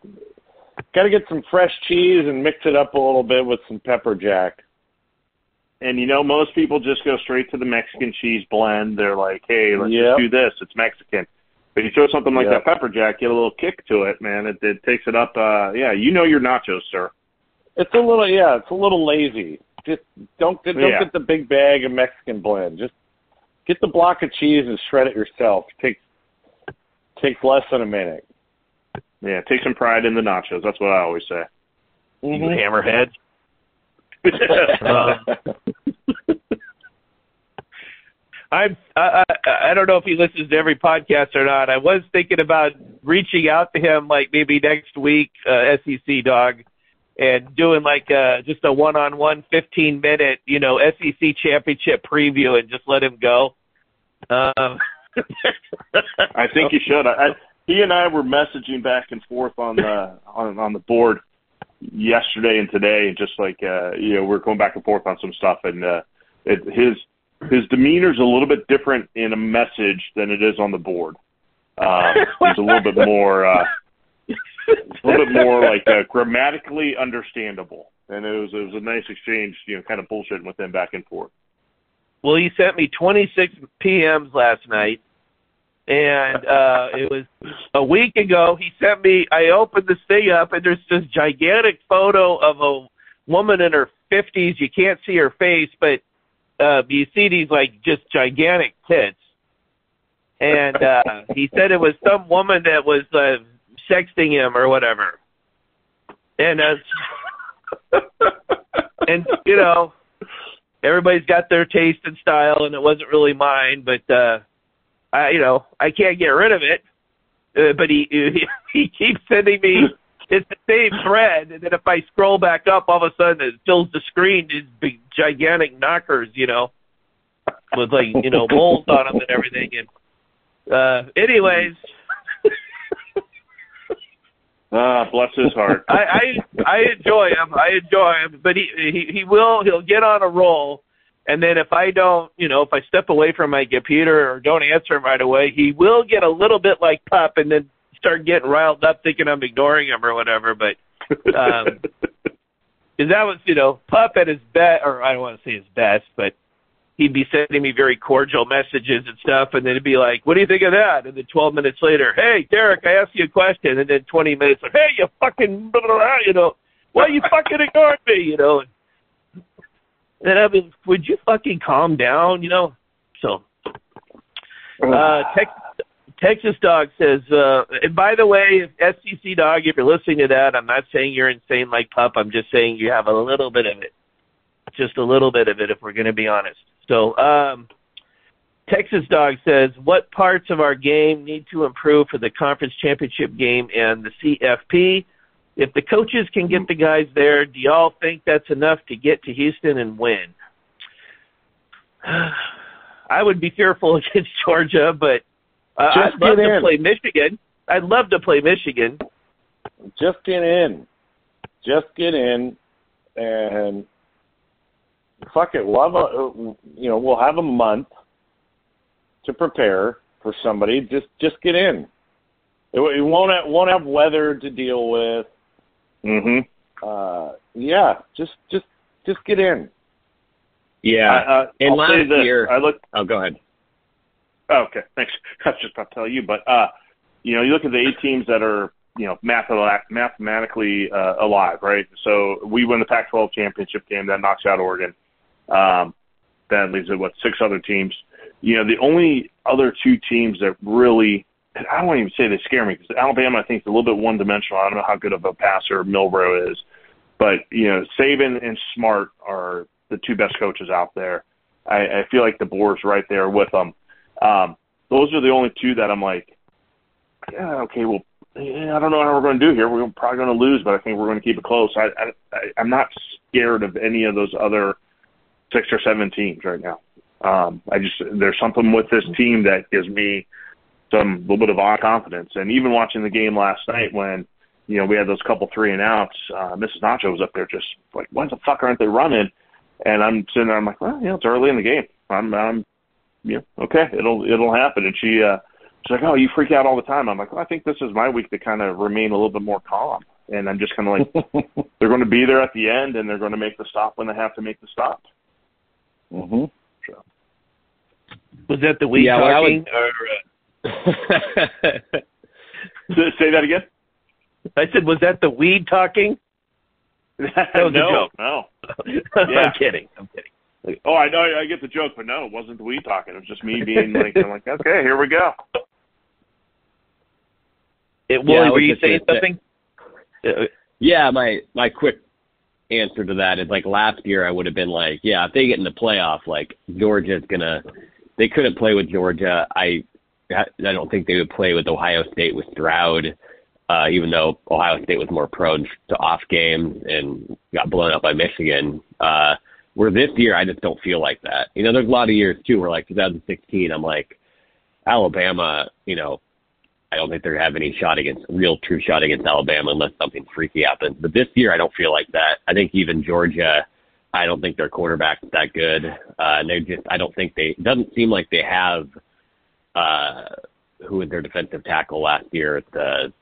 gotta get some fresh cheese and mix it up a little bit with some pepper jack. And you know, most people just go straight to the Mexican cheese blend. They're like, "Hey, let's Yep. just do this. It's Mexican." But you throw something like Yep. that pepper jack, get a little kick to it, man. It, it takes it up. uh Yeah, you know your nachos, sir. It's a little yeah, it's a little lazy. Just don't don't Yeah. get the big bag of Mexican blend. Just get the block of cheese and shred it yourself. takes takes less than a minute. Yeah, take some pride in the nachos. That's what I always say. you Mhm. hammerhead. Um, I'm I, I I don't know if he listens to every podcast or not. I was thinking about reaching out to him like maybe next week, uh, SEC dog, and doing like uh just a one-on-one 15 minute, you know, SEC championship preview and just let him go. Um, I think you should. I, I, he and I were messaging back and forth on the on on the board yesterday and today, and just like uh, you know, we're going back and forth on some stuff, and uh, it, his his demeanor's a little bit different in a message than it is on the board. Um, he's a little bit more uh, a little bit more like uh, grammatically understandable. and it was it was a nice exchange. You know, kind of bullshitting with him back and forth. Well, he sent me 26 PMs last night, and uh it was a week ago. He sent me. I opened this thing up, and there's this gigantic photo of a woman in her 50s. You can't see her face, but uh you see these like just gigantic tits. And uh he said it was some woman that was uh sexting him or whatever. And uh and you know, everybody's got their taste and style and it wasn't really mine, but uh I you know, I can't get rid of it. Uh, but he, he he keeps sending me it's the same thread and then if I scroll back up all of a sudden it fills the screen these big gigantic knockers, you know, with like, you know, moles on them and everything and uh anyways Ah, bless his heart. I, I I enjoy him. I enjoy him, but he he he will he'll get on a roll, and then if I don't, you know, if I step away from my computer or don't answer him right away, he will get a little bit like pup, and then start getting riled up, thinking I'm ignoring him or whatever. But um, because that was you know pup at his best, or I don't want to say his best, but he'd be sending me very cordial messages and stuff, and then it'd be like, "What do you think of that?" And then 12 minutes later, "Hey, Derek, I asked you a question," and then 20 minutes later, "Hey, you fucking," blah, blah, blah, you know, why are you fucking ignored me, you know? And I mean, would you fucking calm down, you know? So, uh, Tex- Texas Dog says, uh, and by the way, if SEC Dog, if you're listening to that, I'm not saying you're insane like Pup. I'm just saying you have a little bit of it, just a little bit of it, if we're going to be honest. So, um, Texas Dog says, what parts of our game need to improve for the conference championship game and the CFP? If the coaches can get the guys there, do y'all think that's enough to get to Houston and win? I would be fearful against Georgia, but uh, Just I'd love to in. play Michigan. I'd love to play Michigan. Just get in. Just get in, and fuck it. We'll have a, you know, we'll have a month to prepare for somebody. Just, just get in. It, it won't have, won't have weather to deal with. Mm-hmm. Uh, yeah, just, just, just get in. Yeah. Uh, and I'll last year, I look. oh, go ahead. Oh, okay, thanks. I was just about to tell you, but uh, you know, you look at the eight teams that are you know mathematic- mathematically uh, alive, right? So we win the Pac-12 championship game, that knocks out Oregon. Um, that leaves it what six other teams. You know, the only other two teams that really I don't even say they scare me because Alabama I think is a little bit one dimensional. I don't know how good of a passer Milroe is, but you know, Saban and Smart are the two best coaches out there. I, I feel like DeBoer's right there with them. Um, those are the only two that I'm like, yeah, okay, well, I don't know how we're going to do here. We're probably going to lose, but I think we're going to keep it close. I, I, I'm not scared of any of those other six or seven teams right now. Um, I just there's something with this team that gives me some little bit of odd confidence. And even watching the game last night when you know we had those couple three and outs, uh, Mrs. Nacho was up there just like, why the fuck aren't they running? And I'm sitting there, I'm like, well, you know, it's early in the game. I'm, I'm, you know, okay, it'll, it'll happen. And she, uh, she's like, oh, you freak out all the time. I'm like, well, I think this is my week to kind of remain a little bit more calm. And I'm just kind of like, they're going to be there at the end, and they're going to make the stop when they have to make the stop. Mm-hmm. So. Was that the weed Yeah, well, I talking? or, uh, Say that again. I said, was that the weed talking? That was no, a joke. no. I'm kidding. I'm kidding. Oh, I know. I get the joke, but no, it wasn't the weed talking. It was just me being like, I'm like, okay, here we go. It, Yeah, I Willie, was were you just saying gonna something? Yeah, my my quick answer to that is like last year I would have been like, yeah, if they get in the playoff, like Georgia's gonna, they couldn't play with Georgia. I I don't think they would play with Ohio State with Stroud, uh, even though Ohio State was more prone to off games and got blown up by Michigan. Uh, where this year I just don't feel like that. You know, there's a lot of years too where like 2016 I'm like Alabama, you know, I don't think they're have any shot against real true shot against Alabama unless something freaky happens. But this year, I don't feel like that. I think even Georgia, I don't think their quarterback's that good. Uh, and they just, I don't think they. It doesn't seem like they have. Uh, who was their defensive tackle last year? The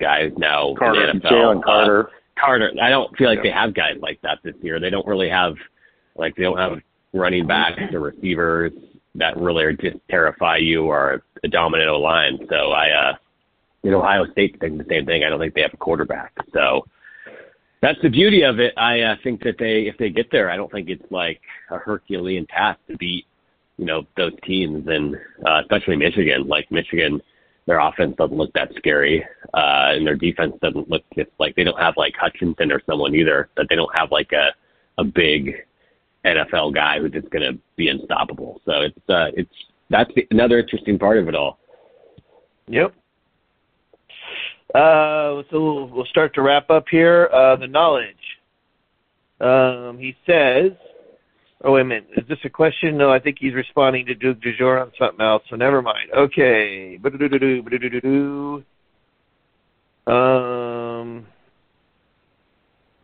guy who's now Carter. in the NFL. Jalen Uh, Carter. Carter. I don't feel like they have guys like that this year. They don't really have like they don't have running backs or receivers that really are just terrify you or a dominant O line. So I, uh, you know, Ohio State thinks the same thing. I don't think they have a quarterback. So that's the beauty of it. I uh, think that they, if they get there, I don't think it's like a Herculean task to beat, you know, those teams, and uh, especially Michigan. Like Michigan, their offense doesn't look that scary, uh, and their defense doesn't look just like they don't have like Hutchinson or someone either. That they don't have like a a big NFL guy who's just going to be unstoppable. So it's uh, it's that's the, another interesting part of it all. Yep. Uh, so we'll start to wrap up here. Uh, the knowledge. Um, he says, "Oh wait a minute, is this a question? No, I think he's responding to Duke DeJour on something else. So never mind. Okay. Um.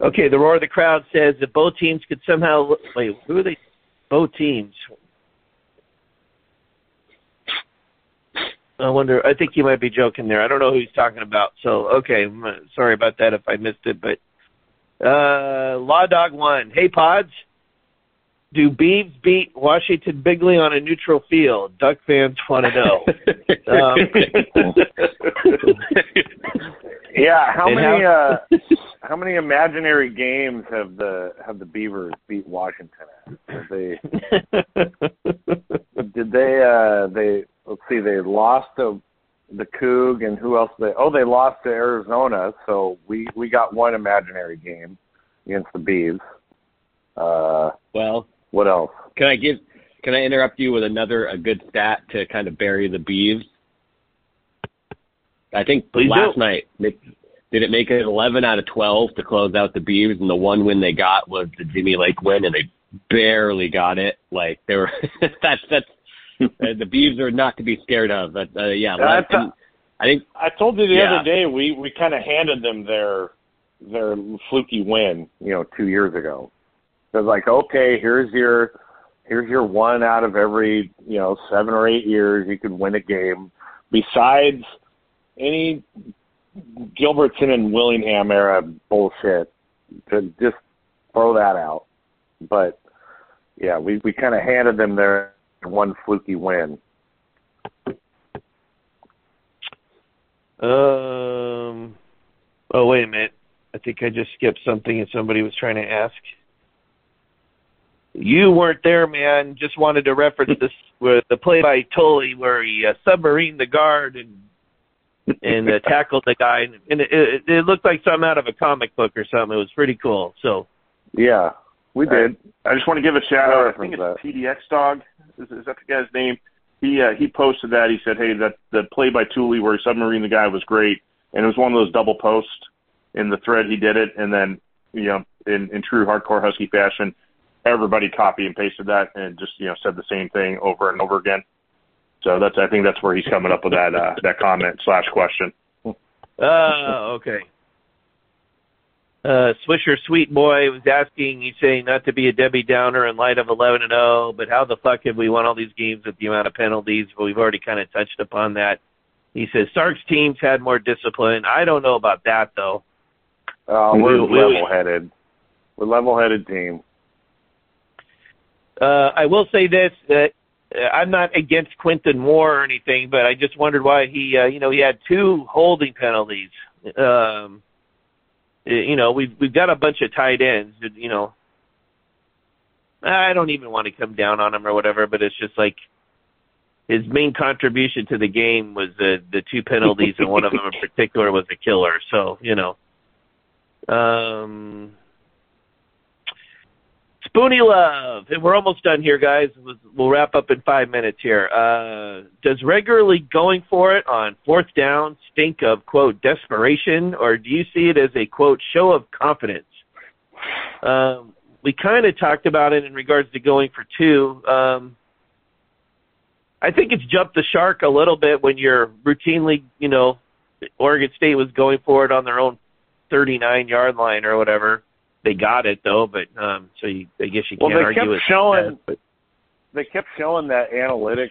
Okay, the roar of the crowd says that both teams could somehow wait. Who are they? Both teams. I wonder. I think he might be joking there. I don't know who he's talking about. So okay, sorry about that if I missed it. But uh, Law Dog one. Hey Pods, do Beavs beat Washington Bigley on a neutral field? Duck fans want to know. um, yeah, how And many how- uh how many imaginary games have the have the Beavers beat Washington at? Have they did they uh they let's see they lost to the Coug and who else they oh they lost to Arizona so we we got one imaginary game against the Beavs. Uh Well, what else? can I give? Can I interrupt you with another a good stat to kind of bury the Beavs? I think Please last do. night did it make it 11 out of 12 to close out the Beavs, and the one win they got was the Jimmy Lake win, and they barely got it. Like they were that's that's uh, the Beavs are not to be scared of. But uh, yeah, I think I told you the Yeah. other day we we kind of handed them their their fluky win, you know, two years ago. Was like, okay, here's your here's your one out of every you know seven or eight years you could win a game. Besides any Gilbertson and Willingham era bullshit, to just throw that out. But yeah, we we kind of handed them their one fluky win. Um. Oh wait a minute. I think I just skipped something and somebody was trying to ask. You weren't there, man. Just wanted to reference this with the play by Tuli where he uh, submarined the guard and and uh, tackled the guy, and it, it, it looked like something out of a comic book or something. It was pretty cool. So Yeah, we did. I just want to give a shout out. I referenced think it's PDX Dog. Is, is that the guy's name? He uh, he posted that. He said, "Hey, that the play by Tuli where he submarine the guy was great, and it was one of those double posts in the thread. He did it, and then you know, in in true hardcore Husky fashion, everybody copy and pasted that and just you know said the same thing over and over again. So that's I think that's where he's coming up with that uh, that comment slash question. Oh, okay. Uh, Swisher Sweet Boy was asking, he's saying not to be a Debbie Downer in light of 11 and 0, but how the fuck have we won all these games with the amount of penalties? But we've already kind of touched upon that. He says Sark's teams had more discipline. I don't know about that though. Uh, we're We- we- level-headed. We're level-headed team. Uh, I will say this that uh, I'm not against Quentin Moore or anything, but I just wondered why he, uh, you know, he had two holding penalties. Um, you know, we've we've got a bunch of tight ends. You know, I don't even want to come down on him or whatever, but it's just like his main contribution to the game was the the two penalties, and one of them in particular was a killer. So you know, um, Spoonie Love, and we're almost done here, guys. We'll- We'll wrap up in five minutes here. Uh, does regularly going for it on fourth down stink of quote desperation, or do you see it as a quote show of confidence? Um, we kind of talked about it in regards to going for two. Um, I think it's jumped the shark a little bit when you're routinely, you know, Oregon State was going for it on their own 39 yard line or whatever. They got it though, but um, so you, I guess you Well, can't argue with showing- that, but They kept showing that analytics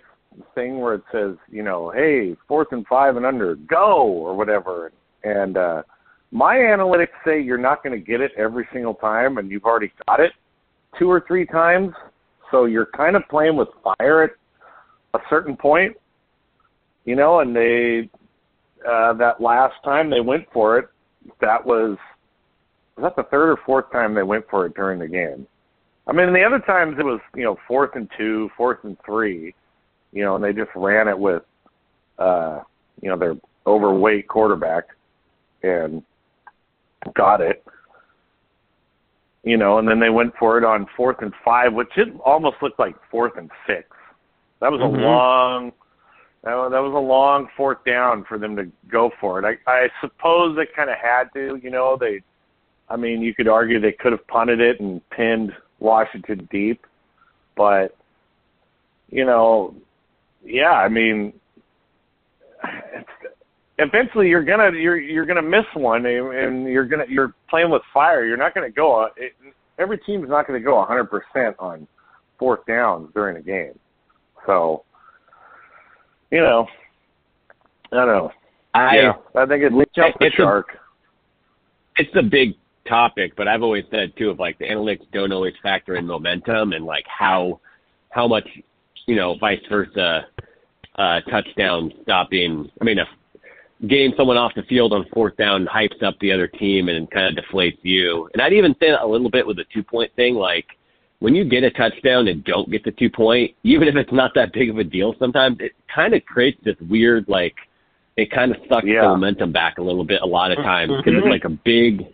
thing where it says, you know, hey, fourth and five and under, go or whatever. And uh my analytics say you're not going to get it every single time, and you've already got it two or three times. So you're kind of playing with fire at a certain point, you know. And they uh, that last time they went for it, that was was that the third or fourth time they went for it during the game. I mean, the other times it was you know fourth and two, fourth and three, you know, and they just ran it with uh, you know their overweight quarterback and got it. You know, and then they went for it on fourth and five, which it almost looked like fourth and six. That was Mhm. a long that that was a long fourth down for them to go for it. I, I suppose they kind of had to. You know, they. I mean, you could argue they could have punted it and pinned Washington deep, but you know, yeah. I mean, eventually you're gonna you're you're gonna miss one, and you're gonna you're playing with fire. You're not gonna go. Uh, it, every team's not gonna go 100% on fourth downs during a game. So, you know, I don't know. I yeah, I think it jumped the it's a- shark. it's a big topic, but I've always said too, of like the analytics don't always factor in momentum and like how how much you know vice versa uh, touchdown stopping. I mean, if getting someone off the field on fourth down hypes up the other team and kind of deflates you. And I'd even say that a little bit with the two point thing, like. When you get a touchdown and don't get the two point, even if it's not that big of a deal, sometimes it kind of creates this weird like it kind of sucks the momentum back a little bit a lot of times because it's like a big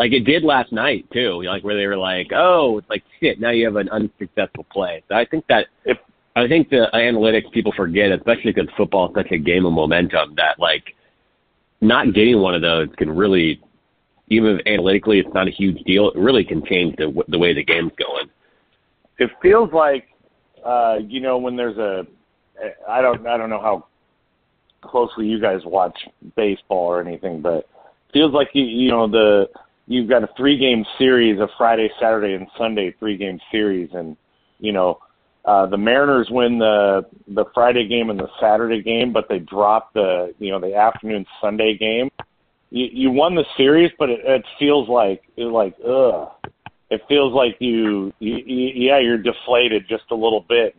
like it did last night too like where they were like oh it's like shit now you have an unsuccessful play. So i think that if i think the analytics people forget especially because football is such a game of momentum that like not getting one of those can really even if analytically it's not a huge deal it really can change the the way the game's going. It feels like uh you know when there's a I don't I don't know how closely you guys watch baseball or anything, but it feels like you you know the you've got a three game series, a Friday, Saturday, and Sunday three game series, and you know uh, the Mariners win the the Friday game and the Saturday game, but they drop the you know the afternoon Sunday game. You you won the series, but it, it feels like it like ugh. It feels like you, you, you yeah you're deflated just a little bit.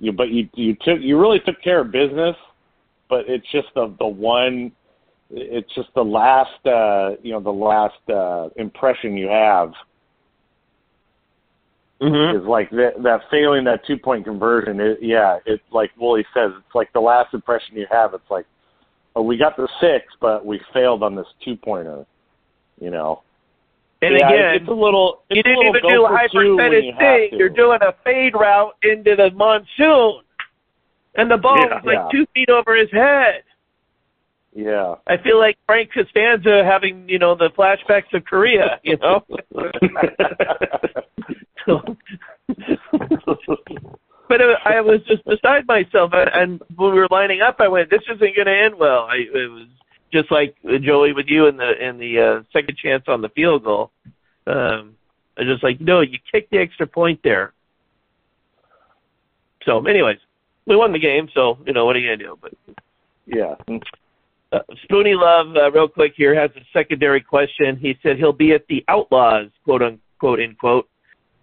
You but you you took you really took care of business, but it's just the the one it's just the last uh you know the last uh impression you have Mm-hmm. is like that that failing that two point conversion it, yeah it's like Wooly says it's like the last impression you have it's like oh we got the six but we failed on this two pointer you know And yeah, again, it's a little it's you didn't even do a high percentage you thing. You're doing a fade route into the monsoon, and the ball Yeah. was like Yeah. two feet over his head. Yeah I feel like Frank Costanza having you know the flashbacks of Korea. You know. but I was just beside myself, and, when we were lining up, I went, "This isn't going to end well." I it was just like Joey with you in the in the uh, second chance on the field goal. Um, I was just like, no, you kicked the extra point there. So, anyways, we won the game. So, you know, what are you gonna do? But yeah uh, Spoony Love, uh, real quick here, has a secondary question. He said he'll be at the Outlaws, quote unquote, end quote,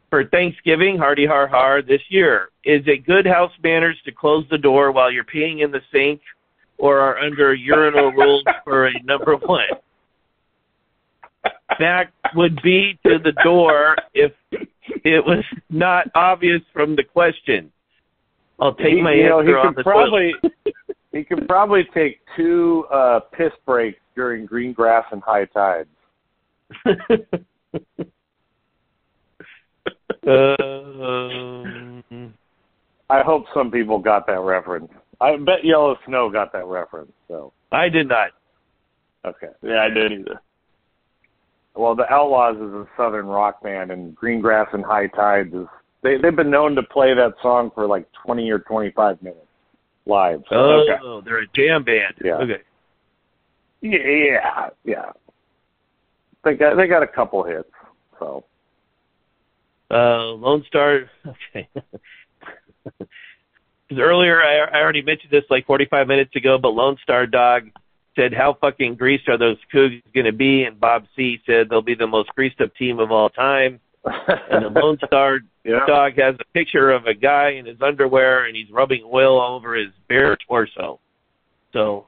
for Thanksgiving, hardy har har, this year. Is it good house manners to close the door while you're peeing in the sink, or are under urinal rules for a number one? That would be to the door if it was not obvious from the question. I'll take He- my you know, answer he on could the probably he could probably take two uh piss breaks during green grass and high tides Um, I hope some people got that reference. I bet Yellow Snow got that reference. So I did not. okay. Yeah, I didn't either. Well, the Outlaws is a southern rock band, and Green Grass and High Tides is they they've been known to play that song for like twenty or twenty five minutes live. Oh, okay. they're a jam band. Yeah. Okay. Yeah, yeah, yeah. They got they got a couple hits. So Uh, Lone Star. Okay. Earlier I, I already mentioned this like 45 minutes ago, but Lone Star Dog said, "How fucking greased are those Cougs going to be?" And Bob C said, "They'll be the most greased up team of all time." And the Lone Star Yeah. dog has a picture of a guy in his underwear, and he's rubbing oil all over his bare torso. So,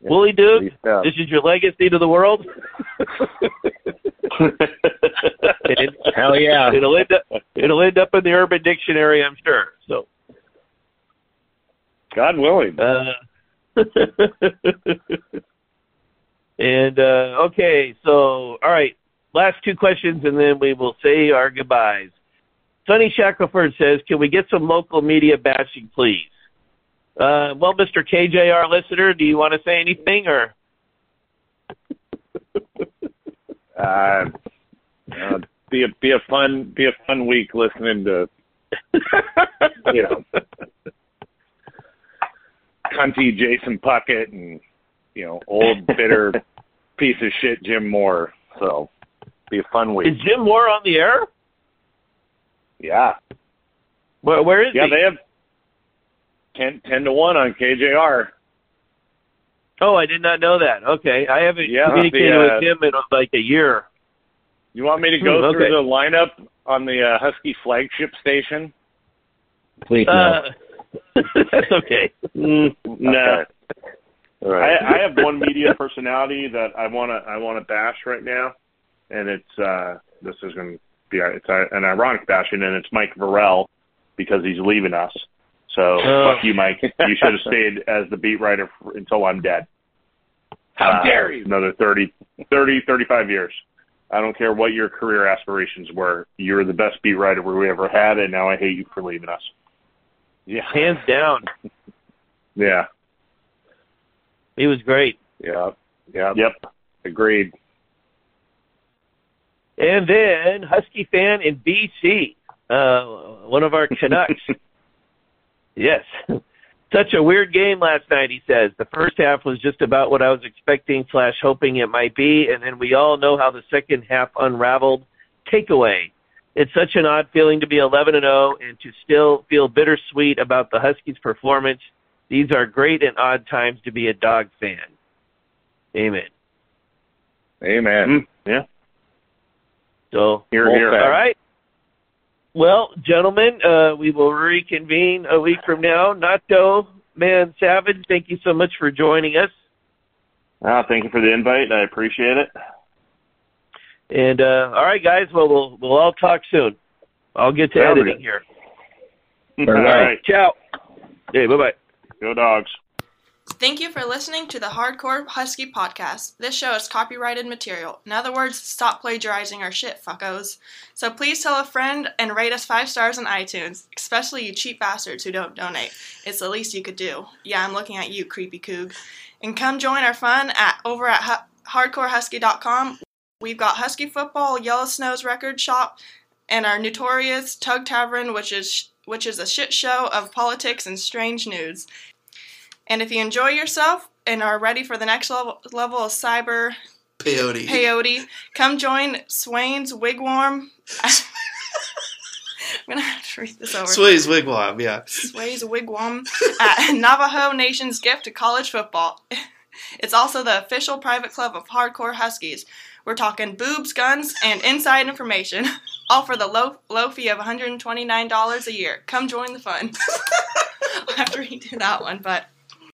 Wooly dude, Yeah. this is your legacy to the world. it, Hell yeah. It'll end up it'll end up in the Urban Dictionary, I'm sure. So. God willing. Uh, and uh, okay, so all right, last two questions, and then we will say our goodbyes. Sonny Shackelford says, "Can we get some local media bashing, please?" Uh, well, Mr. KJR listener, do you want to say anything, or Uh, uh, be a be a fun be a fun week listening to you know cunty Jason Puckett and you know old bitter piece of shit Jim Moore. So be a fun week. is Jim Moore on the air? Yeah, Where, where is yeah. he? They have 10, 10 to one on KJR. Oh, I did not know that. Okay, I haven't Yeah, communicated the, uh, with him in like a year. You want me to go Hmm, through okay. the lineup on the uh, Husky flagship station? Please no. Uh, that's okay. Mm, no. Okay. All right. I, I have one media personality that I want to I want to bash right now, and it's uh this is going to be it's a, an ironic bashing, and it's Mike Vorel because he's leaving us. So Oh. fuck you, Mike. You should have stayed as the beat writer f until I'm dead. How Uh, dare you? Another 30, 30, 35 years. I don't care what your career aspirations were. You're the best beat writer we ever had, and now I hate you for leaving us. Yeah. Hands down, Yeah. he was great. Yeah. Yeah. Yep. Agreed. And then Husky fan in BC, uh, one of our Canucks. yes. Such a weird game last night, he says. The first half was just about what I was expecting slash hoping it might be, and then we all know how the second half unraveled. Takeaway. It's such an odd feeling to be 11 and 0 and to still feel bittersweet about the Huskies' performance. These are great and odd times to be a dog fan. Amen. Amen. Mm, yeah. So, Here, here. all right. Well, gentlemen, uh, we will reconvene a week from now. Nacho, man, Savage, thank you so much for joining us. Ah, thank you for the invite. I appreciate it. And uh, all right, guys. Well, we'll we'll all talk soon. I'll get to Sounds editing here. All right. Ciao. Hey, bye bye. Go dogs. Thank you for listening to the Hardcore Husky podcast. This show is copyrighted material. In other words, stop plagiarizing our shit, fuckos. So please tell a friend and rate us five stars on iTunes, especially you cheap bastards who don't donate. It's the least you could do. Yeah, I'm looking at you, creepy coog. And come join our fun at over at hu- hardcorehusky.com. We've got Husky Football, Yellow Snow's record shop, and our notorious Tug Tavern, which is which is a shit show of politics and strange news. And if you enjoy yourself and are ready for the next level, level of cyber Peyote. peyote, come join Swain's Wigwam. I'm gonna have to read this over. Sway's Wigwam, yeah. Sway's Wigwam at Navajo Nation's gift to college football. It's also the official private club of hardcore Huskies. We're talking boobs, guns, and inside information, all for the low low fee of $129 a year. Come join the fun. I'll have to redo that one, but